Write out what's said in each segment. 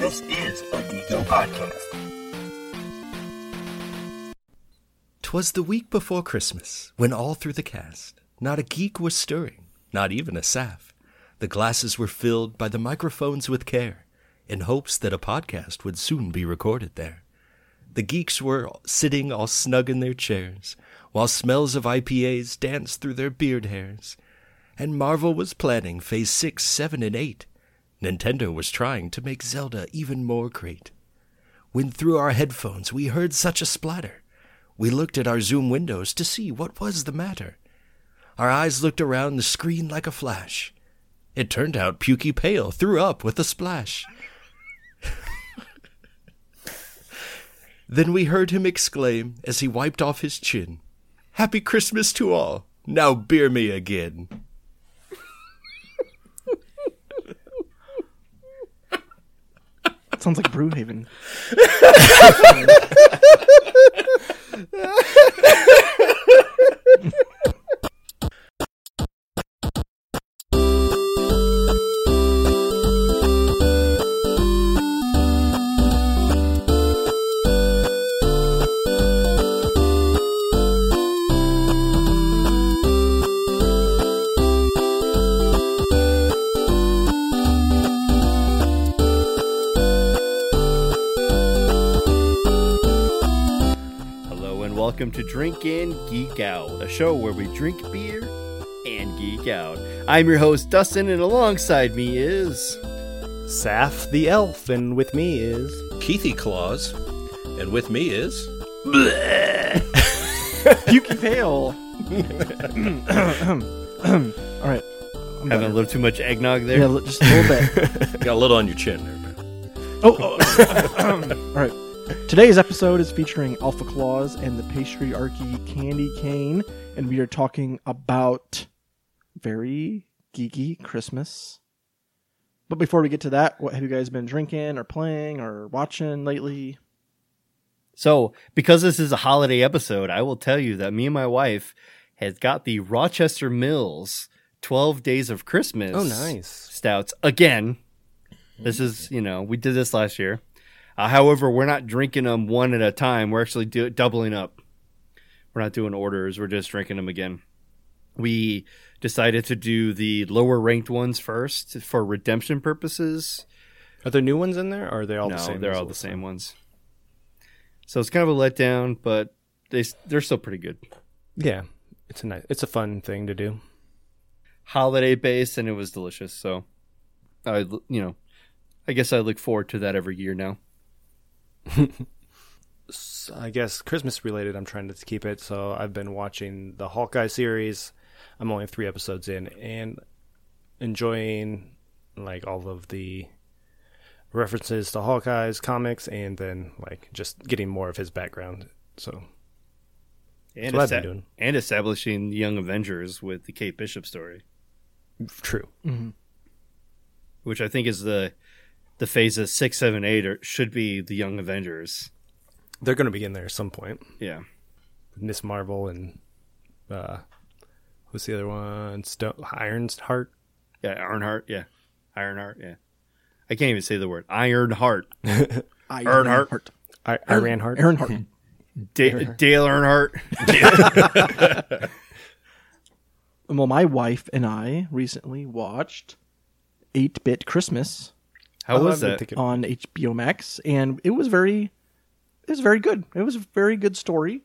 This is a Geeko podcast. Twas the week before Christmas, when all through the cast, not a geek was stirring, not even a saff. The glasses were filled by the microphones with care, in hopes that a podcast would soon be recorded there. The geeks were sitting all snug in their chairs, while smells of IPAs danced through their beard hairs. And Marvel was planning Phase 6, 7, and 8. Nintendo was trying to make Zelda even more great. When through our headphones we heard such a splatter, we looked at our Zoom windows to see what was the matter. Our eyes looked around the screen like a flash. It turned out Pukey Pale threw up with a splash. then we heard him exclaim as he wiped off his chin, Happy Christmas to all! Now beer me again. Sounds like Brewhaven. welcome to Drink In Geek Out, a show where we drink beer and geek out. I'm your host Dustin, and alongside me is Saf the elf, and with me is Keithy Claus, and with me is. Pukey Pale. All right. I'm having a little too much eggnog there. Yeah, li- just a little bit. Got a little on your chin there, man. Oh, oh. all right. Today's episode is featuring Alpha Klaus and the Pastryarchy Candy Cane, and we are talking about very geeky Christmas. But before we get to that, what have you guys been drinking or playing or watching lately? So, because this is a holiday episode, I will tell you that me and my wife has got the Rochester Mills 12 Days of Christmas oh nice. stouts again. This is, you know, we did this last year. Uh, however, we're not drinking them one at a time. We're actually do- doubling up. We're not doing orders. We're just drinking them again. We decided to do the lower ranked ones first for redemption purposes. Are there new ones in there, or are they all no, the same? they're all the same time? ones. So it's kind of a letdown, but they they're still pretty good. Yeah, it's a nice, it's a fun thing to do. Holiday based, and it was delicious. So, I you know, I guess I look forward to that every year now. S- I guess Christmas related. I'm trying to keep it. So I've been watching the Hawkeye series. I'm only three episodes in, and enjoying like all of the references to Hawkeye's comics, and then like just getting more of his background. So and, what I've been esta- doing. and establishing Young Avengers with the Kate Bishop story, true. Mm-hmm. which I think is the the phases of six, seven, eight, or should be the Young Avengers. They're going to be in there at some point. Yeah, Miss Marvel and uh, who's the other one? Stone Ironheart. yeah, Ironheart, yeah, Ironheart, yeah. I can't even say the word Ironheart. Ironheart. I- Ironheart. Ironheart. Da- Dale Earnhardt. well, my wife and I recently watched 8 Bit Christmas How was I've that? thinking- on HBO Max, and it was very, it was very good. It was a very good story.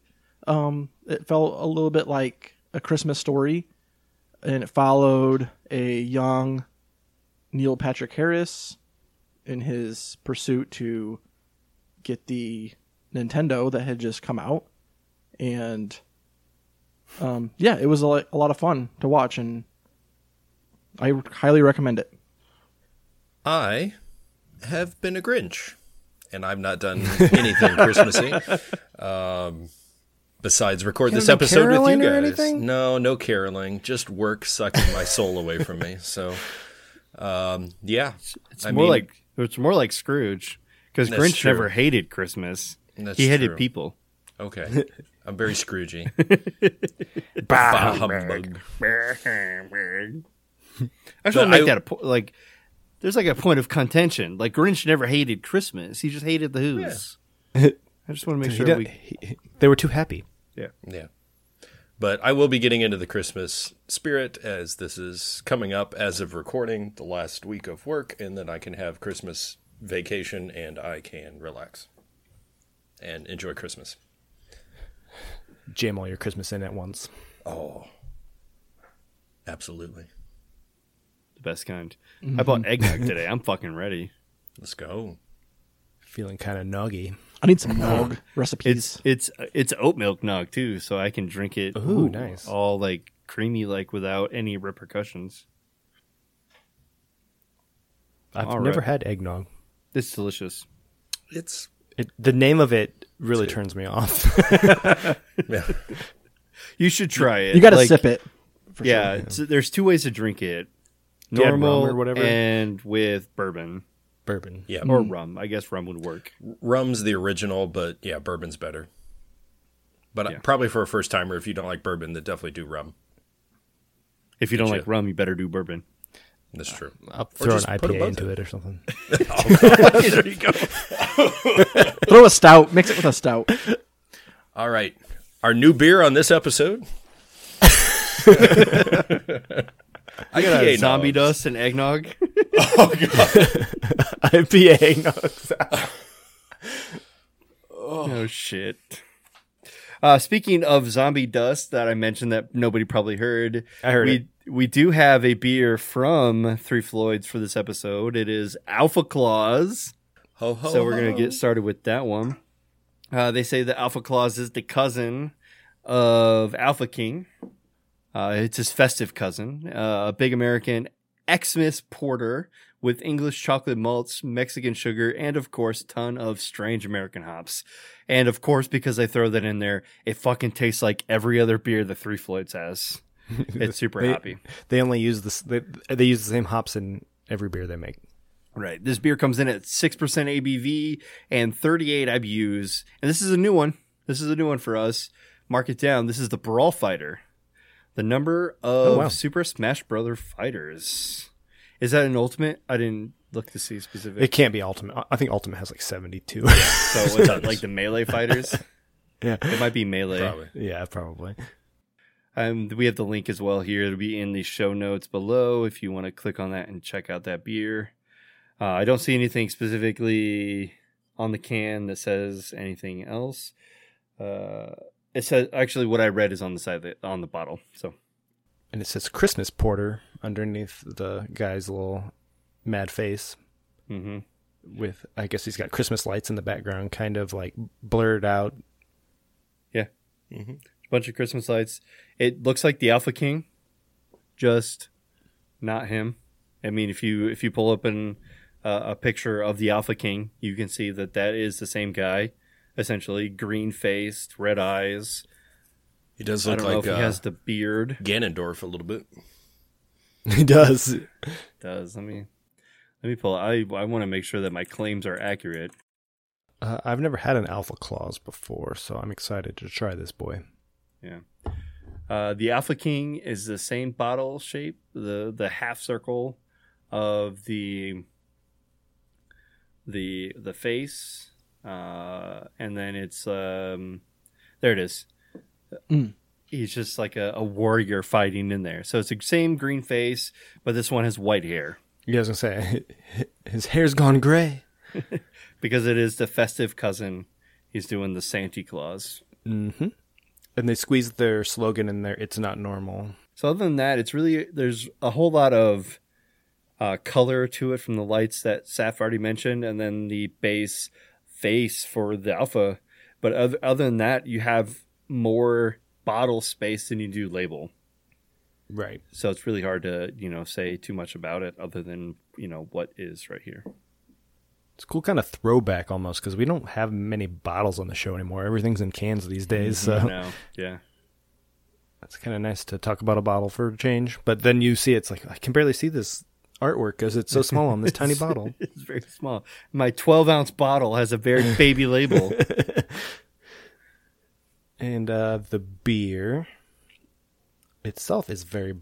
Um, it felt a little bit like a Christmas story, and it followed a young Neil Patrick Harris in his pursuit to get the Nintendo that had just come out, and um, yeah, it was a, lot- a lot of fun to watch, and I highly recommend it. I have been a Grinch, and I've not done anything Christmassy. Um, besides record this episode with you guys. No, no caroling. Just work sucking my soul away from me. So, um, yeah, It's I more mean- like it's more like Scrooge because Grinch true. never hated Christmas. That's he hated true. people. Okay, I'm very Scroogey. Bah, Bah, humbug. I should make I- that a po- like there's like a point of contention. Like Grinch never hated Christmas; he just hated the Who's. I just want to make sure don't- we. he- they were too happy. Yeah. Yeah. But I will be getting into the Christmas spirit as this is coming up as of recording the last week of work, and then I can have Christmas vacation and I can relax and enjoy Christmas. Jam all your Christmas in at once. Oh, absolutely. The best kind. I bought mm-hmm. eggnog today. I'm fucking ready. Let's go. Feeling kind of noggy. I need some nog uh, recipes. It's it's it's oat milk nog too, so I can drink it. Ooh, nice. All like creamy, like without any repercussions. I've All never right. had eggnog. It's delicious. It's It, the name of it really turns me off. yeah. You should try it. you got to Like, sip it. For yeah, sure. it's- there's two ways to drink it: you add rum normal or whatever? and with bourbon Bourbon. Yeah. or mm. rum. I guess rum would work. Rum's the original, but yeah, bourbon's better. But uh, Yeah. probably for a first timer, if you don't like bourbon, then definitely do rum. If you don't Gotcha. like rum, you better do bourbon. That's true. I'll throw an just put 'em IPA both into in. it or something. Oh, there you go. Throw a stout. Mix it with a stout. All right. Our new beer on this episode. I got zombie dust and eggnog. oh god, IPA eggnog. oh shit. Uh, speaking of zombie dust that I mentioned that nobody probably heard, I heard we, it. We do have a beer from Three Floyds for this episode. It is Alpha Klaus. Ho ho. so we're gonna get started with that one. Uh, they say that Alpha Klaus is the cousin of Alpha King. Uh, it's his festive cousin, uh, a big American Xmas porter with English chocolate malts, Mexican sugar, and of course, ton of strange American hops. And of course, because I throw that in there, it fucking tastes like every other beer the Three Floyds has. It's super They- happy. They only use this. They, they use the same hops in every beer they make. Right. This beer comes in at 6% ABV and 38 IBUs. And this is a new one. This is a new one for us. Mark it down. This is the Brawl Fighter. The number of Oh, wow. Super Smash Brother fighters. Is that an ultimate? I didn't look to see specific. It can't be Ultimate. I- I think Ultimate has like seventy-two. so what's that, like the melee fighters? yeah, It might be melee. Probably. yeah, probably. Um, we have the link as well here. It'll be in the show notes below if you want to click on that and check out that beer. Uh, I don't see anything specifically on the can that says anything else. Uh, it says actually what I read is on the side of the, on the bottle. So And it says Christmas Porter underneath the guy's little mad face. hmm With I guess he's got Christmas lights in the background, kind of like blurred out. yeah, a bunch of Christmas lights. It looks like the Alpha King, just not him. I mean, if you if you pull up an uh, a picture of the Alpha King, you can see that that is the same guy. Essentially, green faced, red eyes. He does I look don't know like if uh, he has the beard. Ganondorf a little bit. He does. Does let me let me pull. I I want to make sure that my claims are accurate. Uh, I've never had an Alpha Klaus before, so I'm excited to try this boy. Yeah. Uh, the Alpha King is the same bottle shape, the the half circle of the the the face, uh, and then it's um, there it is. Mm. He's just like a, a warrior fighting in there. So it's the same green face, but this one has white hair You guys gonna say his hair's gone gray? because it is the festive cousin. He's doing the Santa Claus. Mm-hmm. And they squeezed their slogan in there. It's not normal. So other than that, it's really there's a whole lot of uh, color to it from the lights that Saf already mentioned, and then the base face for the alpha. But other, other than that, you have more bottle space than you do label. Right. So it's really hard to you know say too much about it, other than you know what is right here. It's a cool kind of throwback almost because we don't have many bottles on the show anymore. Everything's in cans these days, mm-hmm. so No, yeah, it's kind of nice to talk about a bottle for a change. But then you see it's like I can barely see this artwork because it's so small on this tiny bottle. it's very small. My 12 ounce bottle has a very baby label. And uh, the beer itself is very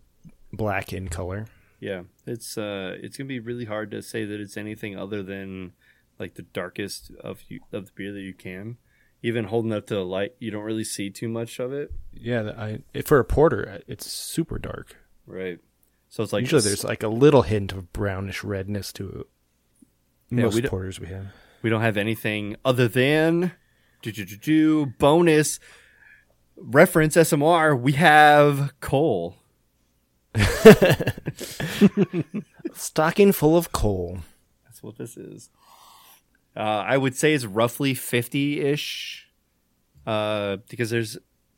black in color. Yeah, It's uh, it's gonna be really hard to say that it's anything other than like the darkest of you, of the beer that you can. Even holding up to the light, you don't really see too much of it. Yeah, I for a porter, it's super dark. Right. So it's like Usually, there's like a little hint of brownish redness to it. Yeah, Most we porters we have. we don't have anything other than do, do, do, do, bonus reference SMR. We have coal. Stocking full of coal. That's what this is. Uh, I would say it's roughly 50 ish uh, because there's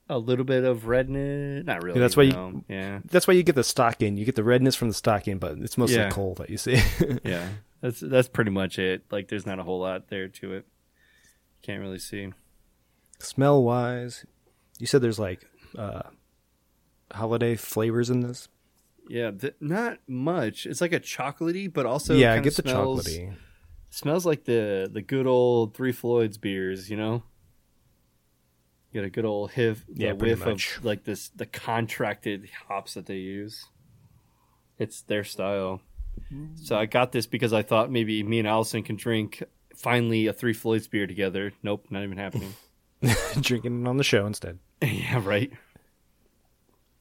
a little bit of redness. Not really. Yeah, that's why you- Yeah. That's why you get the stocking. You get the redness from the stocking, but it's mostly Yeah. coal that you see. Yeah. That's that's pretty much it. Like there's not a whole lot there to it. You can't really see. Smell wise, you said there's like uh, holiday flavors in this. Yeah, th- not much. It's like a chocolatey, but also yeah, I get the smells, chocolatey. Smells like the the good old Three Floyds beers, you know. You get a good old whiff, Yeah, the whiff much. of like this the contracted hops that they use. It's their style. So I got this because I thought maybe me and Allison can drink finally a Three Floyds beer together. Nope, not even happening. Drinking it on the show instead. yeah, right.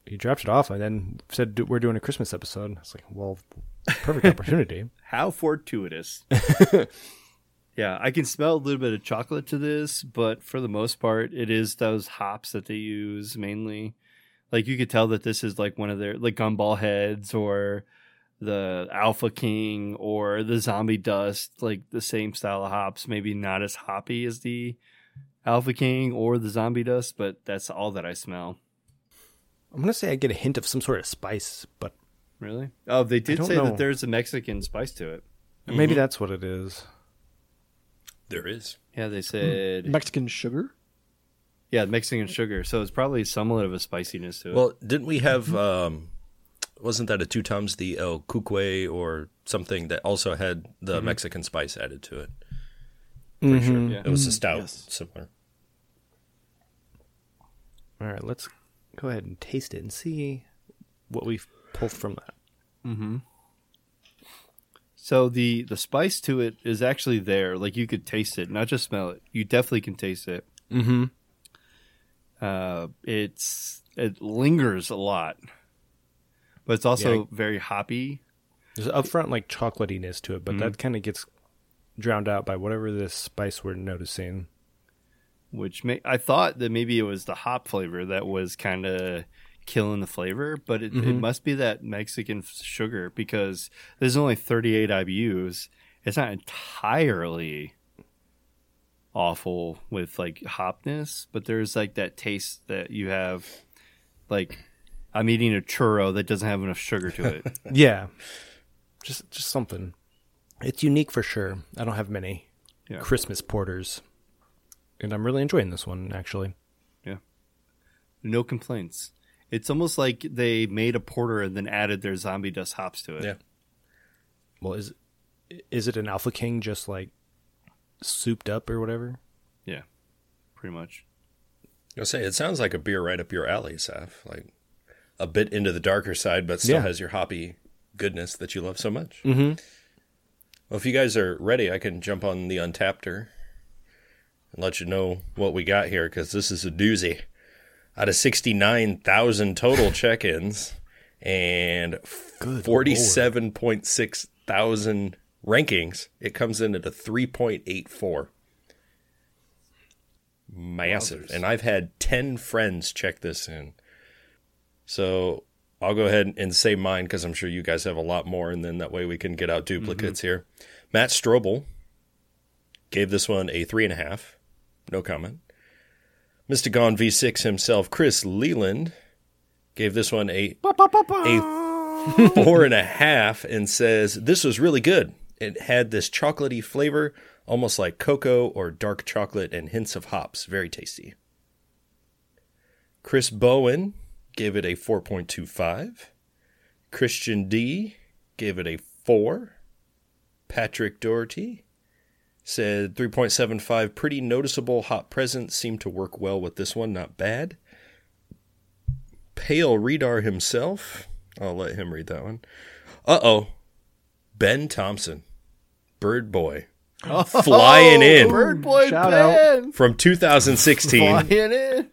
He dropped it off and then said we're doing a Christmas episode. It's like, well, perfect opportunity. How fortuitous. Yeah, I can smell a little bit of chocolate to this, but for the most part, it is those hops that they use mainly. Like you could tell that this is like one of their like gumball heads or the Alpha King or the Zombie Dust, like the same style of hops, maybe not as hoppy as the Alpha King or the Zombie Dust, but that's all that I smell. I'm gonna say I get a hint of some sort of spice, but Really? Oh, they did say know. that there's a Mexican spice to it. maybe mm-hmm. that's what it is. There is. Yeah, they hmm. said Mexican sugar. Yeah, Mexican sugar. So it's probably somewhat of a spiciness to it. Well, didn't we have? Um, wasn't that a two times the El Cuque or something that also had the mm-hmm. Mexican spice added to it? Mm-hmm. Pretty sure. yeah. It was a mm, stout, yes. similar. All right, let's go ahead and taste it and see what we've pulled from that. Mm-hmm. So the the spice to it is actually there. Like you could taste it, not just smell it. You definitely can taste it. Mm-hmm. Uh, it's it lingers a lot, but it's also Yeah. very hoppy. There's upfront like chocolatiness to it, but that kind of gets drowned out by whatever this spice we're noticing. Which may, I thought that maybe it was the hop flavor that was kind of killing the flavor, but it, it mm-hmm. must be that Mexican sugar because there's only 38 IBUs. It's not entirely awful with like hopness, but there's like that taste that you have. Like I'm eating a churro that doesn't have enough sugar to it. Yeah, just just something. It's unique for sure. I don't have many Yeah. Christmas porters, and I'm really enjoying this one actually. Yeah, no complaints. It's almost like they made a porter and then added their zombie dust hops to it. Yeah. Well, is is it an Alpha King just like souped up or whatever? Yeah, pretty much. I'll say it sounds like a beer right up your alley, Saf. Like a bit into the darker side, but still Yeah. has your hoppy goodness that you love so much. Mm-hmm. Well, if you guys are ready, I can jump on the Untappd and let you know what we got here because this is a doozy. Out of 69,000 total check ins and 47.6 thousand rankings, it comes in at a 3.84. Massive. And I've had 10 friends check this in. So I'll go ahead and say mine because I'm sure you guys have a lot more, and then that way we can get out duplicates mm-hmm. here. Matt Strobel gave this one a three and a half. No comment. Mr. Gone V6 himself, Chris Leland, gave this one a, a four and a half and says this was really good. It had this chocolatey flavor, almost like cocoa or dark chocolate, and hints of hops. Very tasty. Chris Bowen gave it a 4.25. Christian D gave it a 4. Patrick Doherty said 3.75 pretty noticeable hot presence seemed to work well with this one not bad pale redar himself i'll let him read that one Uh oh. Ben Thompson, Bird Boy, flying in Bird Boy Shout Ben. from 2016. Flying in.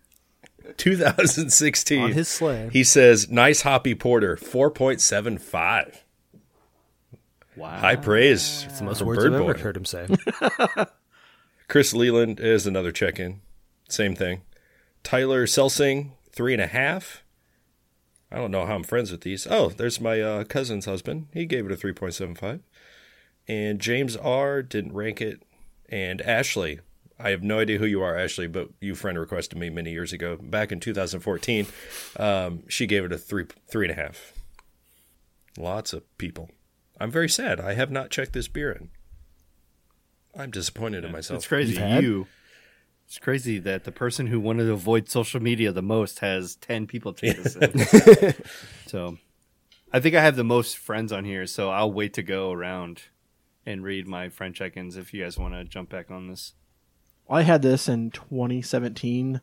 2016. On his sleigh. He says, nice hoppy porter, 4.75. Wow. High praise. It's the most from words Bird I've ever heard him say. Chris Leland is another check in. Same thing. Tyler Selsing, three and a half. I don't know how I'm friends with these. Oh, there's my uh, cousin's husband. He gave it a 3.75. And James R. didn't rank it. And Ashley, I have no idea who you are, Ashley, but you friend requested me many years ago, back in 2014. Um, she gave it a three, three and a half. Lots of people. I'm very sad. I have not checked this beer in. I'm disappointed in myself. It's crazy. You've? You. It's crazy that the person who wanted to avoid social media the most has ten people check this in. so, I think I have the most friends on here, so I'll wait to go around and read my friend check-ins if you guys want to jump back on this. I had this in 2017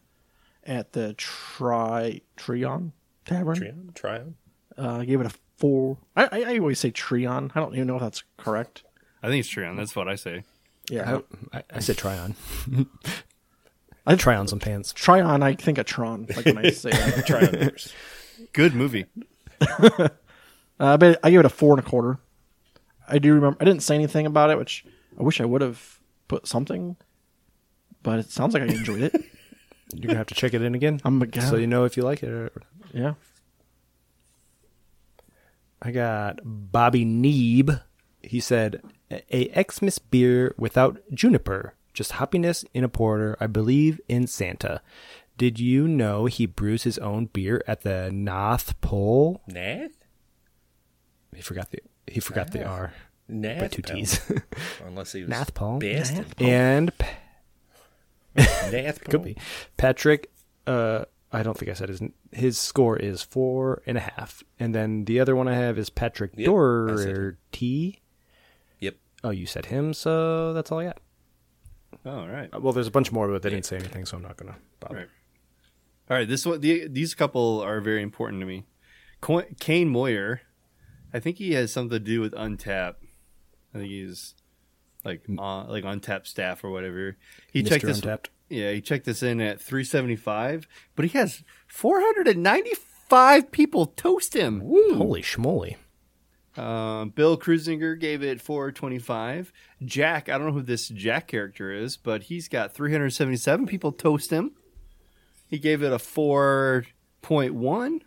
at the Tri Trion Tavern. Trion? Trion? Uh, I gave it a four. I, I, I always say Trion. I don't even know if that's correct. I think it's Trion. That's what I say. Yeah, I, I said try on. I try on some pants. Trion. I think of Tron. Like when I say that. Trion. Good movie. Uh, but I gave it a four and a quarter. I do remember. I didn't say anything about it, which I wish I would have put something. But it sounds like I enjoyed it. You're gonna have to check it in again, I'm a so you know if you like it. Or... yeah. I got Bobby Neeb. He said a Xmas beer without juniper, just hoppiness in a porter. I believe in Santa. Did you know he brews his own beer at the North Pole? Nath? He forgot the he forgot the R by Nath? two Pole. T's. Unless he was Nath Pole. Boston. and P- Nath could be Patrick. Uh, I don't think I said his his score is four and a half, and then the other one I have is Patrick Yep, I said him. Doherty. Yep. Oh, you said him, so that's all I got. Oh, all right. Uh, Well, there's a bunch more, but they didn't say anything, so I'm not gonna bother. Right. All right, this one, the, these couple are very important to me. Co- Kane Moyer, I think he has something to do with Untappd. I think he's like uh, like Untappd staff or whatever. He checked this. Untappd. Yeah, he checked this in at 375, but he has 495 people toast him. Holy schmoly! Uh, Bill Cruisinger gave it 425. Jack, I don't know who this Jack character is, but he's got 377 people toast him. He gave it a 4.1.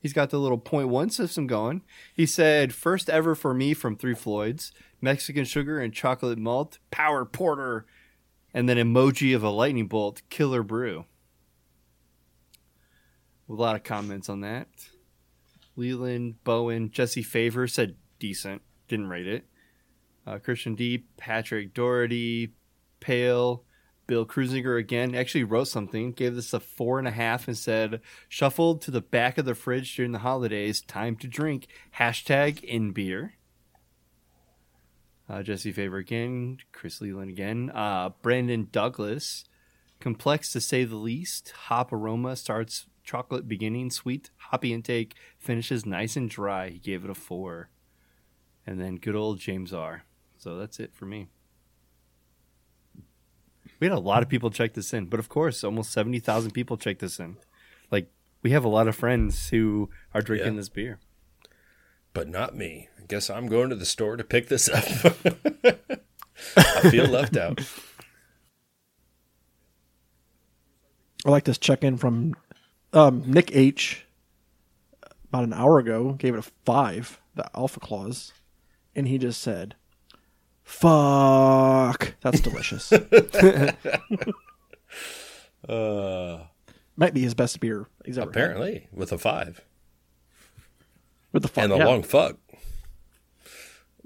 He's got the little 0.1 system going. He said, first ever for me from Three Floyds, Mexican sugar and chocolate malt, power porter, and then emoji of a lightning bolt, killer brew. A lot of comments on that. Leland, Bowen, Jesse Favor said decent, didn't rate it. Uh, Christian D, Patrick Doherty, Pale, Bill Cruisinger again actually wrote something, gave this a four and a half, and said, "Shuffled to the back of the fridge during the holidays. Time to drink." Hashtag in beer. Uh, Jesse Favor again, Chris Leland again, uh, Brandon Douglas, complex to say the least. Hop aroma starts chocolate beginning, sweet hoppy intake finishes nice and dry. He gave it a four, and then good old James R. So that's it for me. We had a lot of people check this in, but of course, almost seventy thousand people check this in. Like we have a lot of friends who are drinking Yeah. this beer. But not me. I guess I'm going to the store to pick this up. I feel left out. I like this check in from um, Nick H. About an hour ago, gave it a five. The Alpha Klaus, and he just said, "Fuck, that's delicious." Uh, Might be his best beer he's ever had. apparently, with a five with the fuck and a yeah. long fuck.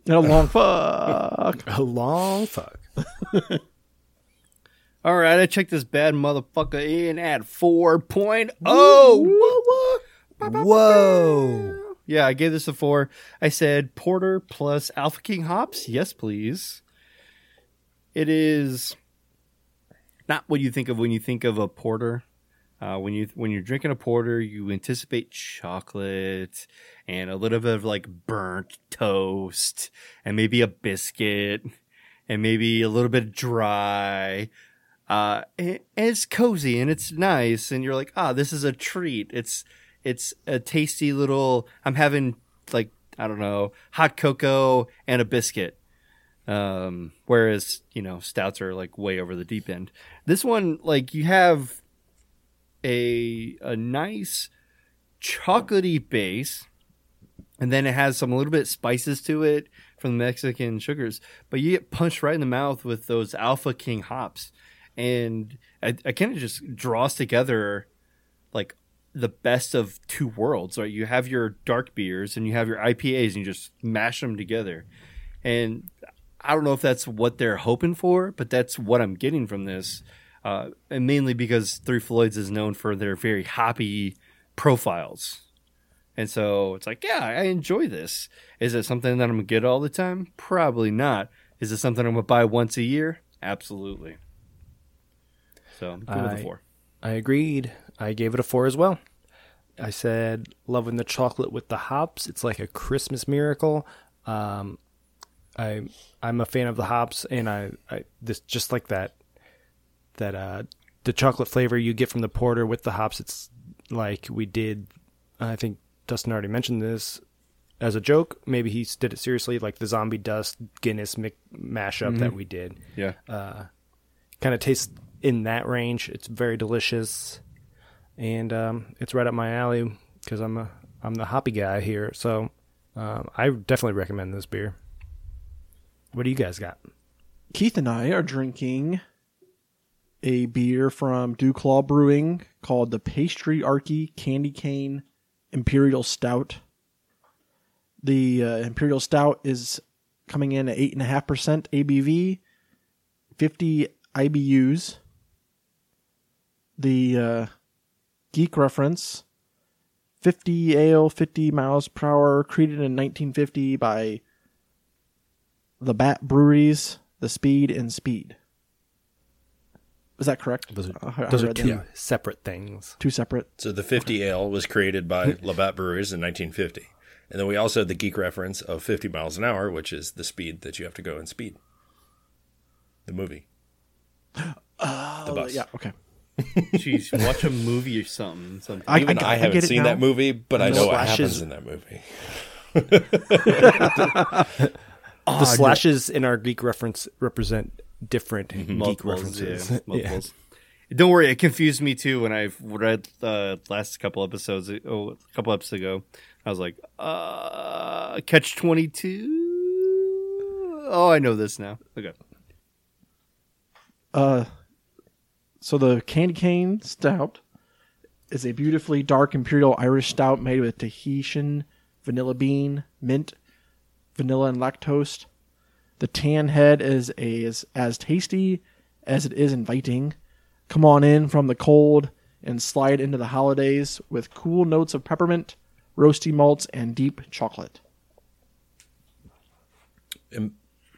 and a long fuck. A long fuck. All right, I checked this bad motherfucker in at 4.0. Whoa, Whoa! Yeah, I gave this a 4. I said porter plus Alpha King hops. Yes, please. It is not what you think of when you think of a porter. Uh, when you when you're drinking a porter, you anticipate chocolate and a little bit of like burnt toast and maybe a biscuit and maybe a little bit dry. Uh, and, it's cozy and it's nice, and you're like, ah, this is a treat. It's it's a tasty little. I'm having like I don't know, hot cocoa and a biscuit. Um, whereas you know stouts are like way over the deep end. This one, like you have a a nice chocolatey base, and then it has some little bit spices to it from the Mexican sugars, but you get punched right in the mouth with those Alpha King hops, and it kind of just draws together like the best of two worlds. Right, you have your dark beers and you have your IPAs, and you just mash them together, and I don't know if that's what they're hoping for, but that's what I'm getting from this. Uh, and mainly because Three Floyds is known for their very hoppy profiles. And so it's like, yeah, I enjoy this. Is it something that I'm to get all the time? Probably not. Is it something I'm to buy once a year? Absolutely. So I'm good with I- the four. I agreed. I gave it a four as well. I said, loving the chocolate with the hops. It's like a Christmas miracle. Um, I I'm a fan of the hops, and I, I this just like that that uh the chocolate flavor you get from the porter with the hops. It's like we did. I think Dustin already mentioned this as a joke. Maybe he did it seriously, like the zombie dust Guinness mi- mashup that we did Yeah. kind of tastes in that range. It's very delicious, and um, it's right up my alley because I'm a I'm the hoppy guy here. So um, I definitely recommend this beer. What do you guys got? Keith and I are drinking a beer from Duclaw Brewing called the PastryArchy Candy Cane Imperial Stout. The uh, Imperial Stout is coming in at 8.5% ABV, 50 IBUs. The uh, Geek reference 50 ale, 50 miles per hour, created in 1950 by Labatt Breweries, the Speed and Speed. Is that correct? Those Uh, are, those are two that. separate things. Two separate. So the 50 ale was created by Labatt Breweries in 1950. And then we also had the geek reference of 50 miles an hour, which is the speed that you have to go in speed. The movie. the bus. Yeah. Okay. Jeez, watch a movie or something. something. I- Even I- I, I haven't seen now. that movie, but I the know what happens in that movie. the slashes in our geek reference represent different geek multiples, references. yeah, multiples. Don't worry, it confused me too when I read the last couple episodes. Oh, a couple episodes ago, I was like, uh, "Catch 22? Oh, I know this now. Okay, Uh, so the Candy Cane Stout is a beautifully dark imperial Irish stout made with Tahitian vanilla bean, mint, vanilla, and lactose. The tan head is, a, is as tasty as it is inviting. Come on in from the cold and slide into the holidays with cool notes of peppermint, roasty malts, and deep chocolate. And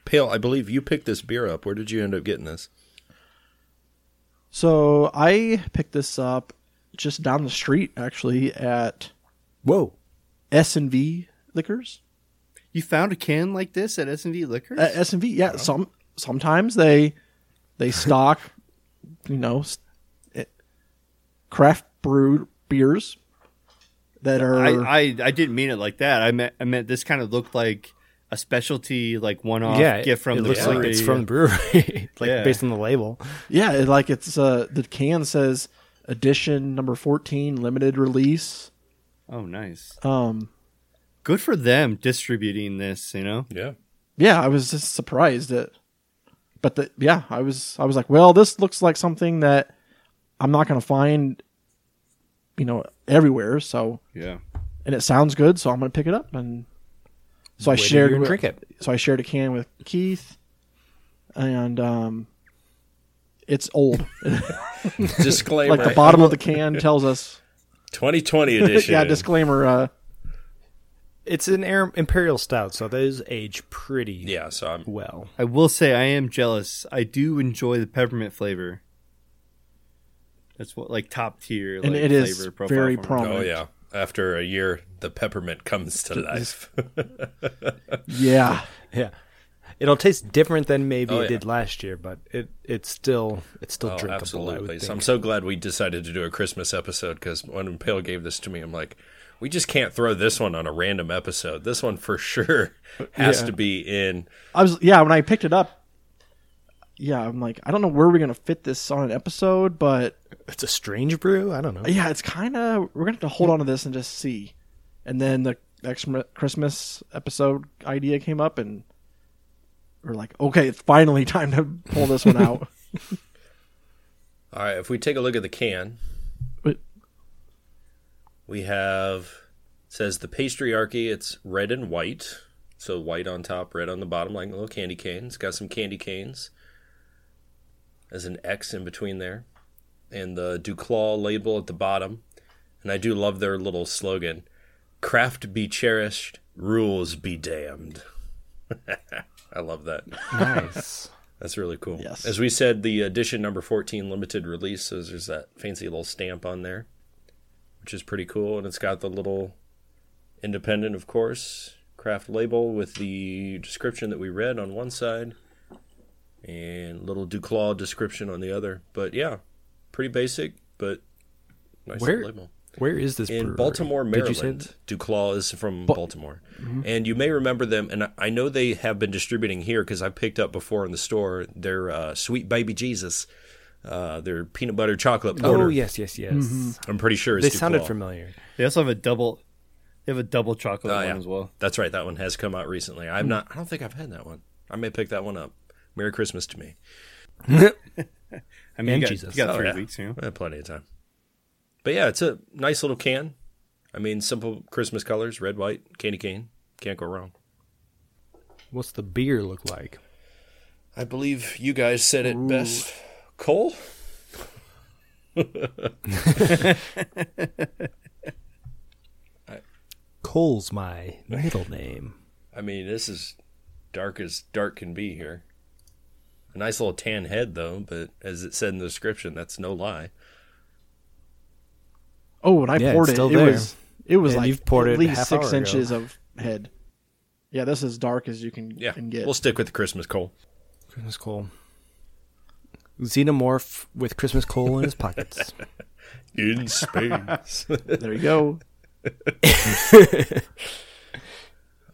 Pale, I believe you picked this beer up. Where did you end up getting this? So I picked this up just down the street, actually, at Whoa. S and V Liquors. You found a can like this at S and V Liquors? At S and V, yeah. Some sometimes they they stock, you know, it- craft brewed beers that are. I, I I didn't mean it like that. I meant I meant this kind of looked like a specialty, like one off yeah, gift from it the looks like brewery. it's from the brewery, like Yeah. based on the label. yeah, it, like it's uh the can says edition number fourteen limited release. Oh, nice. Um, Good for them distributing this. You know. Yeah. yeah, I was just surprised at, but the yeah, I was I was like, well, this looks like something that I'm not gonna find, you know, everywhere. So Yeah. and it sounds good, so I'm gonna pick it up and so I Wait till shared you with, drink it. so I shared a can with Keith, and um, it's old. Disclaimer. like the bottom of the can tells us. 2020 edition. yeah, disclaimer. Uh, It's an imperial stout, so those age pretty Yeah, so I'm well. I will say I am jealous. I do enjoy the peppermint flavor. That's what like top tier. Like, And it is flavor profile very for me. prominent. Oh yeah. After a year, the peppermint comes to life. Yeah. Yeah. It'll taste different than maybe Oh, it yeah. did last year, but it it's still it's still Oh, drinkable. I absolutely. would So think. I'm so glad we decided to do a Christmas episode because when Pale gave this to me, I'm like, we just can't throw this one on a random episode. This one for sure has Yeah. to be in. I was yeah when I picked it up. Yeah, I'm like I don't know where we're gonna fit this on an episode, but It's a strange brew. I don't know. yeah, it's kind of we're gonna have to hold on to this and just see. And then the next Christmas episode idea came up, and we're like, okay, it's finally time to pull this one out. All right, if we take a look at the can, But- we have it says the pastryarchy. It's red and white, so white on top, red on the bottom, like a little candy cane. It's got some candy canes. There's an X in between there, and the Duclaw label at the bottom. And I do love their little slogan: "Craft be cherished, rules be damned." I love that. Nice. That's really cool. Yes. As we said, the edition number 14 limited release, so there's that fancy little stamp on there, which is pretty cool. And it's got the little independent, of course, craft label with the description that we read on one side and little Duclaw description on the other. But yeah, pretty basic, but nice Where- label Where is this in brewery? Baltimore, Did you say Maryland. Duclaw is from Baltimore, and you may remember them. And I- I know they have been distributing here because I picked up before in the store their uh, Sweet Baby Jesus, uh, their peanut butter chocolate oh, porter. Oh yes, yes, yes. Mm-hmm. I'm pretty sure it's They sounded Duclaw. familiar. They also have a double. They have a double chocolate Oh, one yeah. as well. That's right. That one has come out recently. I'm mm. not. I don't think I've had that one. I may pick that one up. Merry Christmas to me. I mean, And you got, Jesus. You got Oh, three yeah. weeks, you know. I have plenty of time. But yeah, it's a nice little can. I mean, simple Christmas colors: red, white, candy cane. Can't go wrong. What's the beer look like? I believe you guys said it best. Cole? Cole's my middle name. I mean, this is dark as dark can be here. A nice little tan head, though, but as it said in the description, that's no lie. Oh, when I Yeah, poured it, it there. was it was And like you've poured at it least six hour ago. inches of head. Yeah, this is dark as you can Yeah, can get. we'll stick with the Christmas Cole. Christmas Cole. Xenomorph with Christmas coal in his pockets. In space. there you go.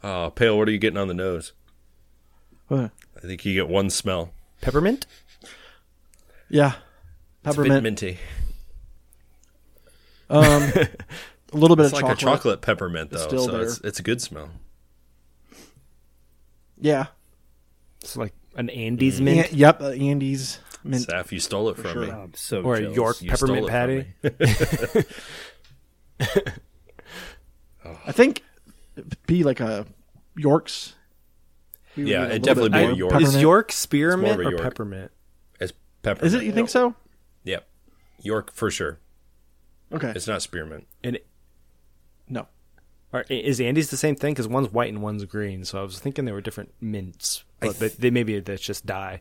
oh, Pale, what are you getting on the nose? Uh, I think you get one smell. Peppermint? yeah, It's a bit peppermint. minty. Um, a little bit It's of like chocolate. a chocolate peppermint, though, still so there. it's, it's a good smell. Yeah. It's like an Andes mint An- yep. Uh, Andes mint. Saf, you stole it from sure. me. I'm so or a. York You peppermint patty. me. I think be like a York's. We Yeah, it'd definitely bit be a York. peppermint. Is York It's spearmint more or York. peppermint? It's peppermint. Is it? You think so? Yep. York for sure. Okay. It's not spearmint. And no. or is Andy's the same thing? Because one's white and one's green. So I was thinking they were different mints, but they, they maybe that's just dye.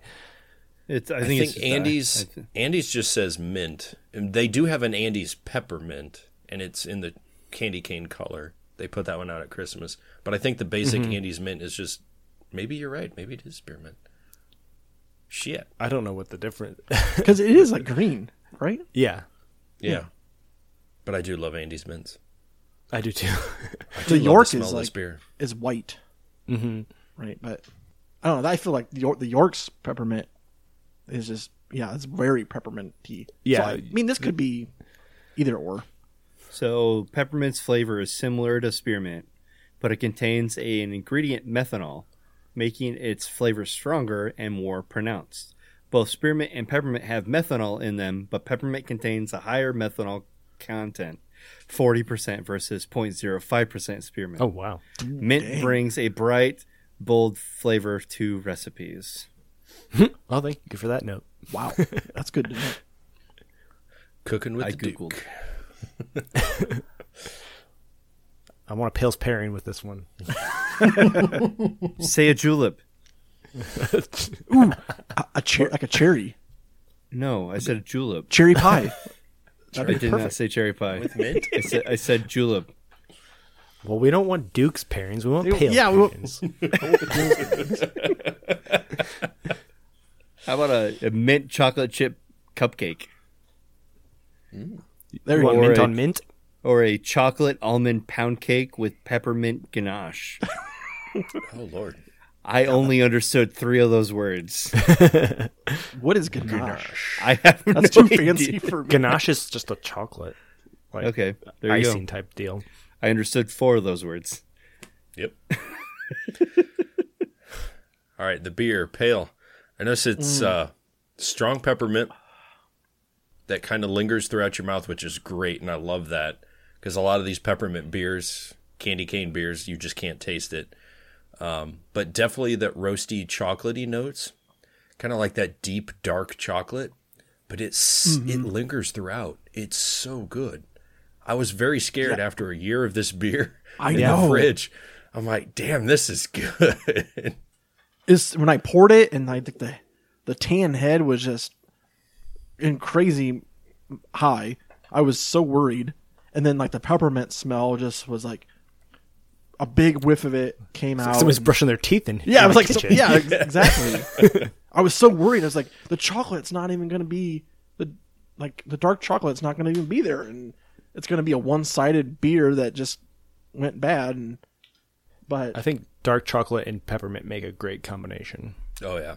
It's, I I think, think, it's Andy's that. I- Andy's just says mint. And they do have an Andy's peppermint, and it's in the candy cane color. They put that one out at Christmas. But I think the basic Mm-hmm. Andy's mint is just. Maybe you're right. Maybe it is spearmint. Shit. I don't know what the difference. Because it is like green, right? yeah, Yeah. But I do love Andy's mints. I do too. I The do love York smell is of like beer. is white, hmm right? But I don't know. I feel like the York, the York's peppermint is just yeah, it's very pepperminty. Yeah. So, I mean this could be either or. So peppermint's flavor is similar to spearmint, but it contains a, an ingredient menthol, making its flavor stronger and more pronounced. Both spearmint and peppermint have menthol in them, but peppermint contains a higher menthol content, 40% versus 0.05% spearmint. Oh wow. Mm, Mint brings a bright, bold flavor to recipes. Oh, thank you for that note. Wow, that's good to know. Cooking with I the googled. Duke. I want a Pale's pairing with this one. Say a julep. A, a cher- like a cherry, No, I said a julep. cherry pie. I did not say cherry pie. With mint? I said I said julep. Well, we don't want Duke's pairings. We want pale Yeah, we want- pairings. How about a, a mint chocolate chip cupcake mm. There You you go. mint Or a- on mint? or a chocolate almond pound cake with peppermint ganache? Oh Lord. I only understood three of those words. What is ganache? I have That's no too fancy idea. for me. Ganache is just a chocolate, like Okay, there you icing go. type deal. I understood four of those words. Yep. All right, the beer, pale. I notice it's uh, strong peppermint that kind of lingers throughout your mouth, which is great, and I love that because a lot of these peppermint beers, candy cane beers, you just can't taste it. Um, but definitely that roasty, chocolatey notes, kind of like that deep, dark chocolate, but it's it lingers throughout. It's so good. I was very scared after a year of this beer I in know. the fridge. I'm like, damn, this is good. Is when I poured it and I think the the tan head was just in crazy high. I was so worried, and then like the peppermint smell just was like a big whiff of it came out. Someone's brushing their teeth in. Yeah, I was like, so, yeah, exactly. I was so worried. I was like, the chocolate's not even going to be the like the dark chocolate's not going to even be there, and it's going to be a one-sided beer that just went bad. And but I think dark chocolate and peppermint make a great combination oh yeah.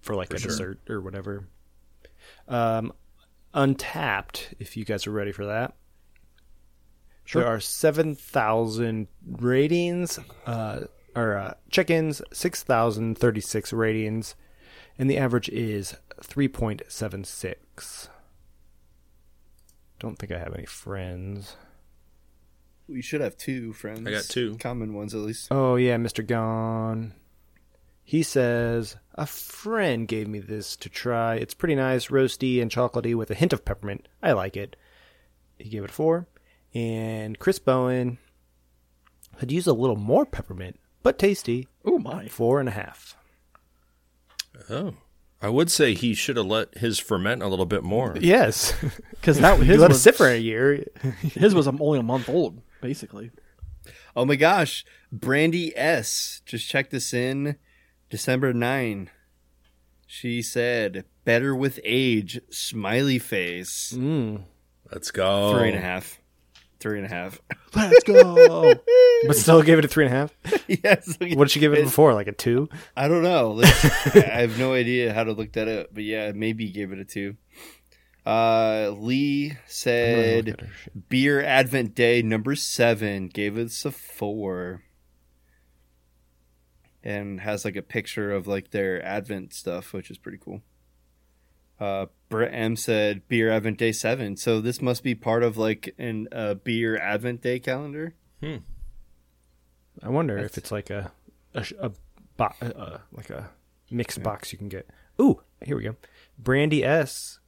for like a sure. dessert or whatever. Um, Untappd, if you guys are ready for that. sure. There are seven thousand ratings, uh, or uh, check-ins, six thousand thirty-six ratings, and the average is three point seven six. Don't think I have any friends. We should have two friends. I got two. common ones at least. Oh yeah, Mr. Gone. He says a friend gave me this to try. It's pretty nice, roasty and chocolatey with a hint of peppermint. I like it. He gave it a four. And Chris Bowen had used a little more peppermint, but tasty. oh my, Four and a half. Oh. I would say he should have let his ferment a little bit more. Yes, because that you his let it sit for a year. his was only a month old, basically. Oh my gosh, Brandy S just checked this in December 9. She said, "Better with age." Smiley face. Mm. Let's go. Three and a half. Three and a half. Let's go. But still gave it a three and a half. yes. What did she give it before? Like a two? I don't know. I have no idea how to look that up, but yeah, maybe gave it a two. Uh, Lee said at her shit. beer Advent Day number seven gave us a four, and has like a picture of like their Advent stuff, which is pretty cool. Uh, Brett M said beer Advent Day seven, so this must be part of like an uh, beer Advent Day calendar. Hmm. I wonder if it's like a a, sh- a bo- uh, like a mixed box you can get. Ooh, here we go. Brandy S.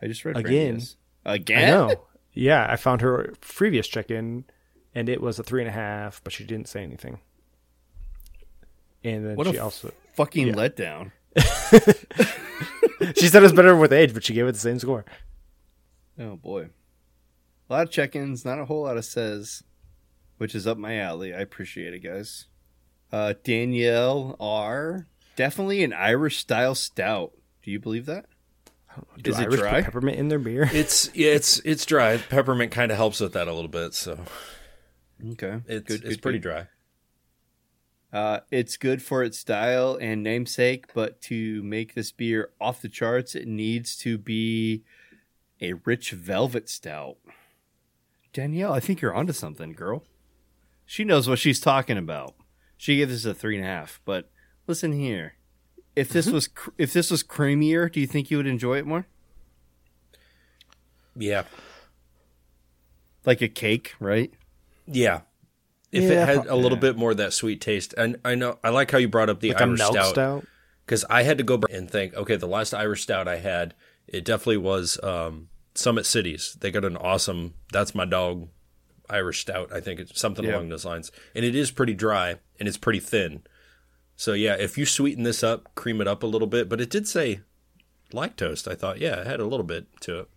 I just read Again. Again, I know. Yeah, I found her previous check-in, and it was a three and a half, but she didn't say anything. And then What she also Fucking Yeah. letdown. she said it was better with age, but she gave it the same score. Oh boy. A lot of check-ins, not a whole lot of says, which is up my alley. I appreciate it, guys. Uh, Danielle R. Definitely an Irish style stout. Do you believe that? Do Is it Irish put dry? peppermint in their beer? It's yeah, it's it's dry. Peppermint kind of helps with that a little bit, so Okay. it's Good, it's good, pretty good. dry. Uh, it's good for its style and namesake, but to make this beer off the charts, it needs to be a rich velvet stout. Danielle, I think you're onto something, girl. She knows what she's talking about. She gave this a three and a half, but listen here. If this was cr- if this was creamier, do you think you would enjoy it more? Yeah, Like a cake, right? yeah. If Yeah, it had pro- a little bit more of that sweet taste, and I know I like how you brought up the like Irish milk stout stout. because I had to go back and think. Okay, the last Irish stout I had, it definitely was um, Summit Cities. They got an awesome. That's my dog. Irish stout. I think it's something Yeah. along those lines, and it is pretty dry and it's pretty thin. So yeah, if you sweeten this up, cream it up a little bit, but it did say lactose. I thought, yeah, it had a little bit to it.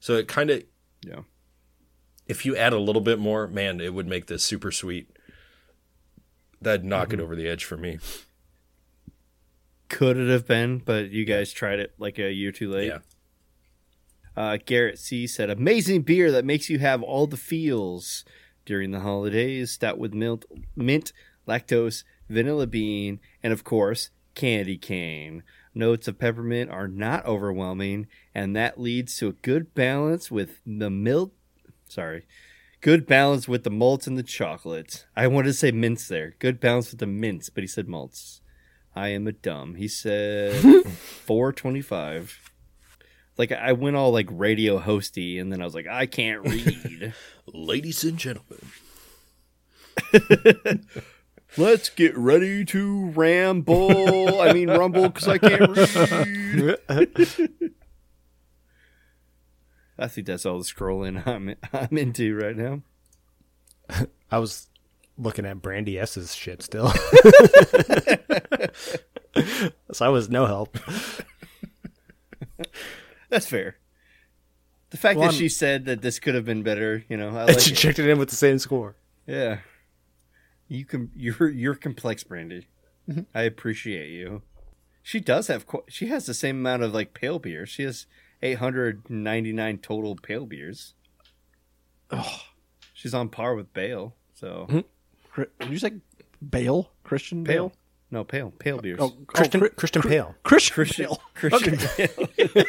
So it kind of, Yeah. if you add a little bit more, man, it would make this super sweet. That'd knock Mm-hmm. it over the edge for me. Could it have been, but you guys tried it like a year too late. Yeah. Uh, Garrett C said, "Amazing beer that makes you have all the feels during the holidays. Stout with mint, mint, lactose, vanilla bean, and of course, candy cane. Notes of peppermint are not overwhelming, and that leads to a good balance with the milk. Sorry." Good balance with the malts and the chocolate. I wanted to say mints there. Good balance with the mints, but he said malts. I am a dumb. He said 425. Like I went all like radio hosty and then I was like, I can't read. Ladies and gentlemen, Let's get ready to ramble. I mean rumble because I can't read. I think that's all the scrolling I'm I'm into right now. I was looking at Brandy S's shit still. so I was no help. That's fair. The fact Well, that I'm- she said that this could have been better, you know, I And like she it. checked it in with the same score. Yeah. You can you're you're complex, Brandy. Mm-hmm. I appreciate you. She does have qu- she has the same amount of like pale beers. She has 899 total pale beers. Oh, she's on par with Bale. So Mm-hmm. Cri- Did you say Bale? Christian Bale? pale. No, pale. Pale beers. Oh, Christian, oh, Chri- Christian Pale. Christian, Christian Bale. Christian Bale.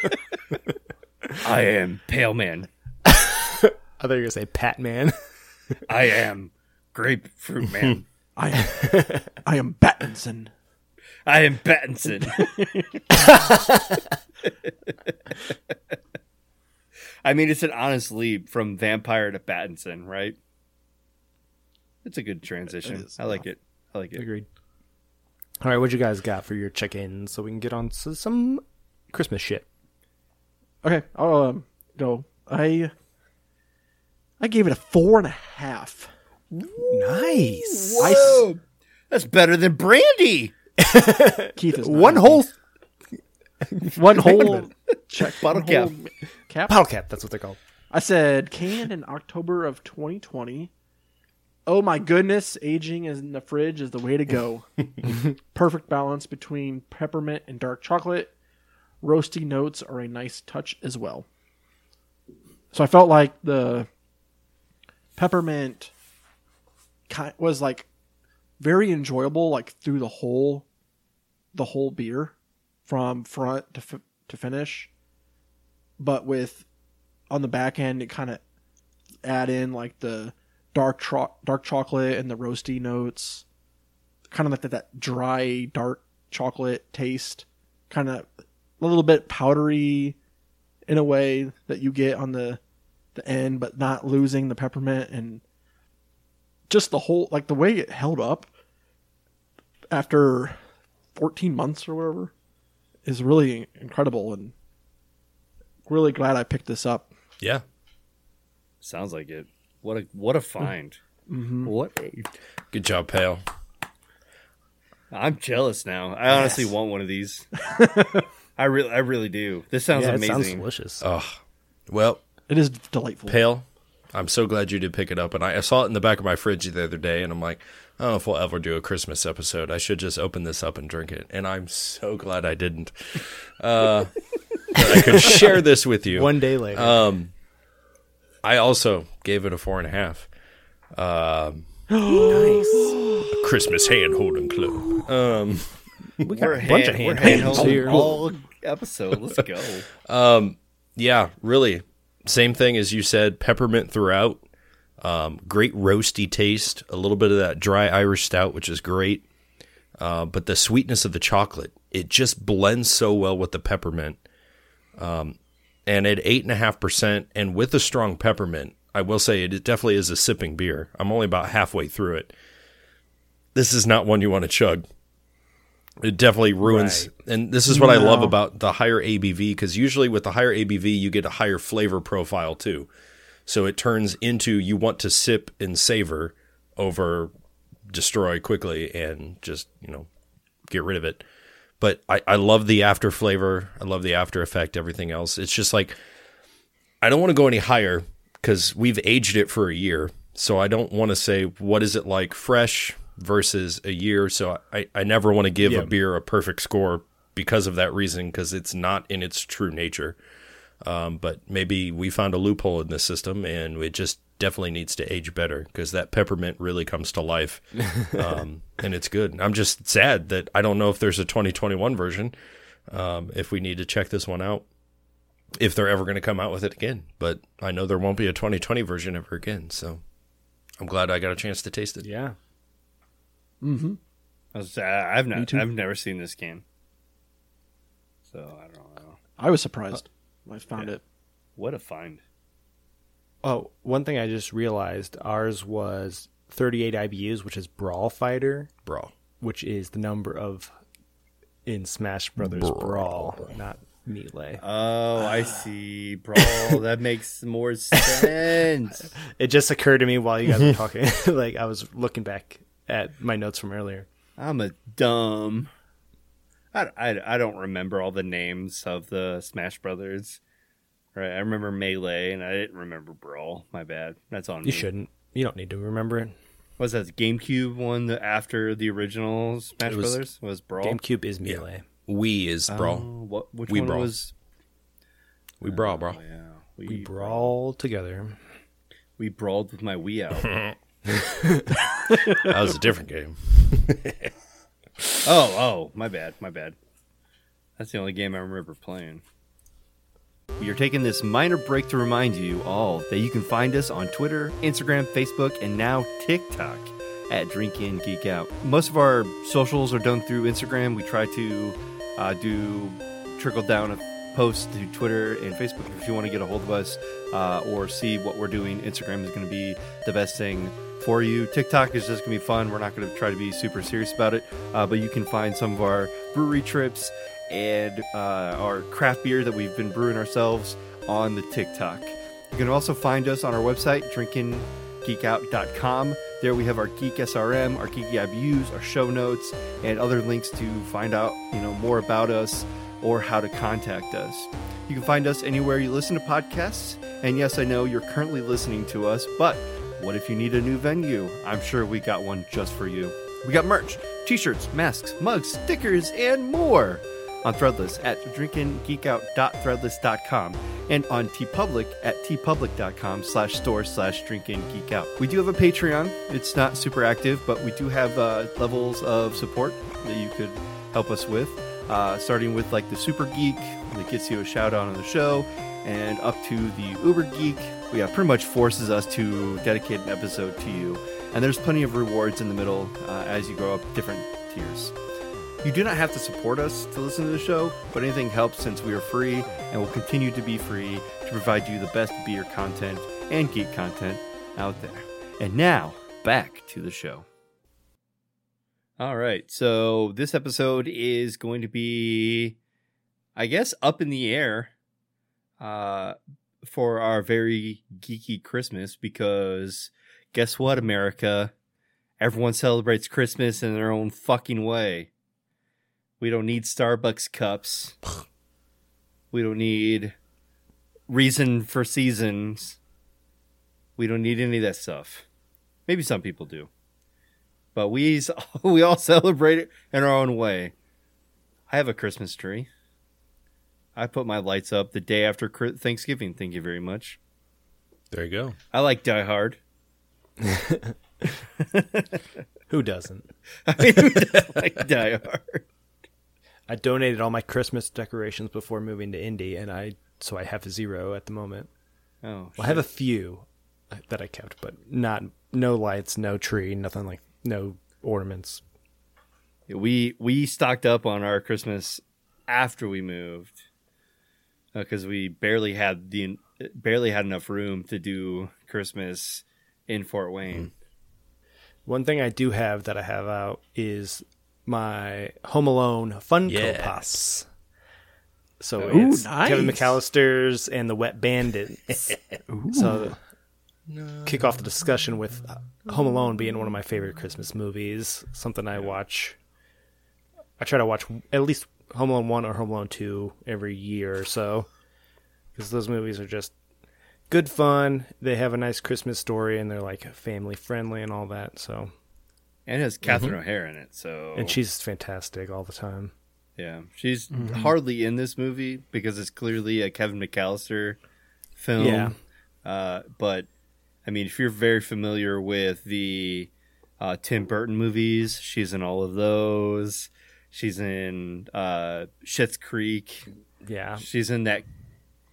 I am Pale Man. I thought you were going to say Pat Man. I am Grapefruit Man. I am, I am Battinson. I am Pattinson. I mean, it's an honest leap from vampire to Pattinson, right? It's a good transition. I like it. I like it. Agreed. All right, what you guys got for your check-in so we can get on to some Christmas shit? Okay, I'll um, go. I I gave it a four and a half. Nice. I s- Whoa! That's better than Brandy. Keith is One whole happy. one whole check Bottle one cap. whole cap. bottle cap. That's what they're called. I said canned in October of 2020. Oh my goodness, aging in the fridge is the way to go. Perfect balance between peppermint and dark chocolate. Roasty notes are a nice touch as well. So I felt like the peppermint ki- was like very enjoyable like through the whole the whole beer from front to f- to finish. But with on the back end it kind of add in like the dark dark chocolate and the roasty notes kind of like that, that dry dark chocolate taste kind of a little bit powdery in a way that you get on the the end but not losing the peppermint and just the whole like the way it held up after 14 months or whatever is really incredible and really glad I picked this up. yeah, Sounds like it. What a what a find. Mm-hmm. What a good job, Pale. I'm jealous now. I honestly want one of these. I really I really do. This sounds yeah, it sounds amazing. delicious. Oh, well, It is delightful. Pale. I'm so glad you did pick it up, and I, I saw it in the back of my fridge the other day, and I'm like, I don't know if we'll ever do a Christmas episode. I should just open this up and drink it, and I'm so glad I didn't. Uh, that I could share this with you. One day later. Um, I also gave it a four and a half. Um, nice. Christmas hand holding club. Um, We got We're a bunch hand, of we're hand hand holding here. all episode. Let's go. yeah, really. Same thing as you said, peppermint throughout. Um, great roasty taste, a little bit of that dry Irish stout, which is great. Uh, but the sweetness of the chocolate, it just blends so well with the peppermint. Um, and at eight and a half percent, and with a strong peppermint, I will say it definitely is a sipping beer. I'm only about halfway through it. This is not one you want to chug. It definitely ruins. And this is what I love about the higher ABV because usually with the higher ABV, you get a higher flavor profile too. So it turns into you want to sip and savor over destroy quickly and just, you know, get rid of it. But I, I love the after flavor. I love the after effect, everything else. It's just like I don't want to go any higher because we've aged it for a year. So I don't want to say what is it like fresh versus a year. So I, I never want to give Yeah. a beer a perfect score because of that reason because it's not in its true nature. Um, but maybe we found a loophole in this system and it just definitely needs to age better because that peppermint really comes to life um, and it's good. I'm just sad that I don't know if there's a 2021 version. Um, if we need to check this one out, if they're ever going to come out with it again. But I know there won't be a 2020 version ever again. So I'm glad I got a chance to taste it. Yeah. Mm-hmm. I was, I- I've not. I've never seen this game, so I don't know. I was surprised when I found it. What a find! Oh, one thing I just realized ours was 38 IBUs, which is Brawl Fighter, Brawl, which is the number of in Smash Brothers Brawl, not Melee. Oh, I see, brawl. that makes more sense. It just occurred to me while you guys were talking. like I was looking back at my notes from earlier. I'm a dumb. I, I, I don't remember all the names of the Smash Brothers. Right, I remember Melee, and I didn't remember Brawl. My bad. That's on me. You shouldn't. You don't need to remember it. Was that the GameCube one that after the original Smash It was- Brothers was Brawl? GameCube is Melee. Wii is oh, brawl. Oh, what? Which We one Brawl. was? we brawl, bro. Oh, yeah, we, We brawl together. We brawled with my Wii out. That was a different game. oh, oh, my bad, my bad. That's the only game I remember playing. We are taking this minor break to remind you all that you can find us on Twitter, Instagram, Facebook, and now TikTok at Drink In Geek Out. Most of our socials are done through Instagram. We try to uh, do trickle down a post to Twitter and Facebook if you want to get a hold of us uh, or see what we're doing. Instagram is going to be the best thing for you. TikTok is just going to be fun. We're not going to try to be super serious about it, uh, but you can find some of our brewery trips and uh, our craft beer that we've been brewing ourselves on the TikTok. You can also find us on our website, drinkinggeekout.com. There we have our Geek SRM, our Geeky IBUs, our show notes, and other links to find out, you know, more about us or how to contact us. You can find us anywhere you listen to podcasts. And yes, I know you're currently listening to us, but what if you need a new venue? I'm sure we got one just for you. We got merch, t-shirts, masks, mugs, stickers, and more on Threadless at drinkinggeekout.threadless.com and on TeePublic at teepublic.com slash store slash drinkinggeekout. We do have a Patreon. It's not super active, but we do have uh, levels of support that you could help us with, uh, starting with like the Super Geek that gets you a shout out on the show and up to the Uber Geek. Yeah, pretty much forces us to dedicate an episode to you. And there's plenty of rewards in the middle uh, as you go up different tiers. You do not have to support us to listen to the show, but anything helps since we are free and will continue to be free to provide you the best beer content and geek content out there. And now, back to the show. All right, so this episode is going to be, I guess, up in the air uh, for our very geeky Christmas because guess what, America? Everyone celebrates Christmas in their own fucking way. We don't need Starbucks cups. We don't need reason for seasons. We don't need any of that stuff. Maybe some people do. But we we all celebrate it in our own way. I have a Christmas tree. I put my lights up the day after Thanksgiving. Thank you very much. There you go. I like Die Hard. Who doesn't? I mean, who doesn't like Die Hard. I donated all my Christmas decorations before moving to Indy, and I so I have zero at the moment. Oh, Well, I have a few that I kept, but not no lights, no tree, nothing like no ornaments. we we stocked up on our Christmas after we moved because we barely had the barely had enough room to do Christmas in Fort Wayne. One thing I do have that I have out is my Home Alone Funko Yes. Pops. So Ooh, it's Kevin. McAllister's and the Wet Bandits. so kick off the discussion with uh, Home Alone being one of my favorite Christmas movies. Something I watch. I try to watch at least Home Alone one or Home Alone two every year or so, because those movies are just good fun. They have a nice Christmas story, and they're like family friendly and all that. So, And it has Catherine O'Hara in it, so and she's fantastic all the time. yeah, she's hardly in this movie because it's clearly a Kevin McAllister film. Yeah. Uh, but I mean, if you're very familiar with the uh, Tim Burton movies, she's in all of those. She's in uh, Schitt's Creek. Yeah, She's in that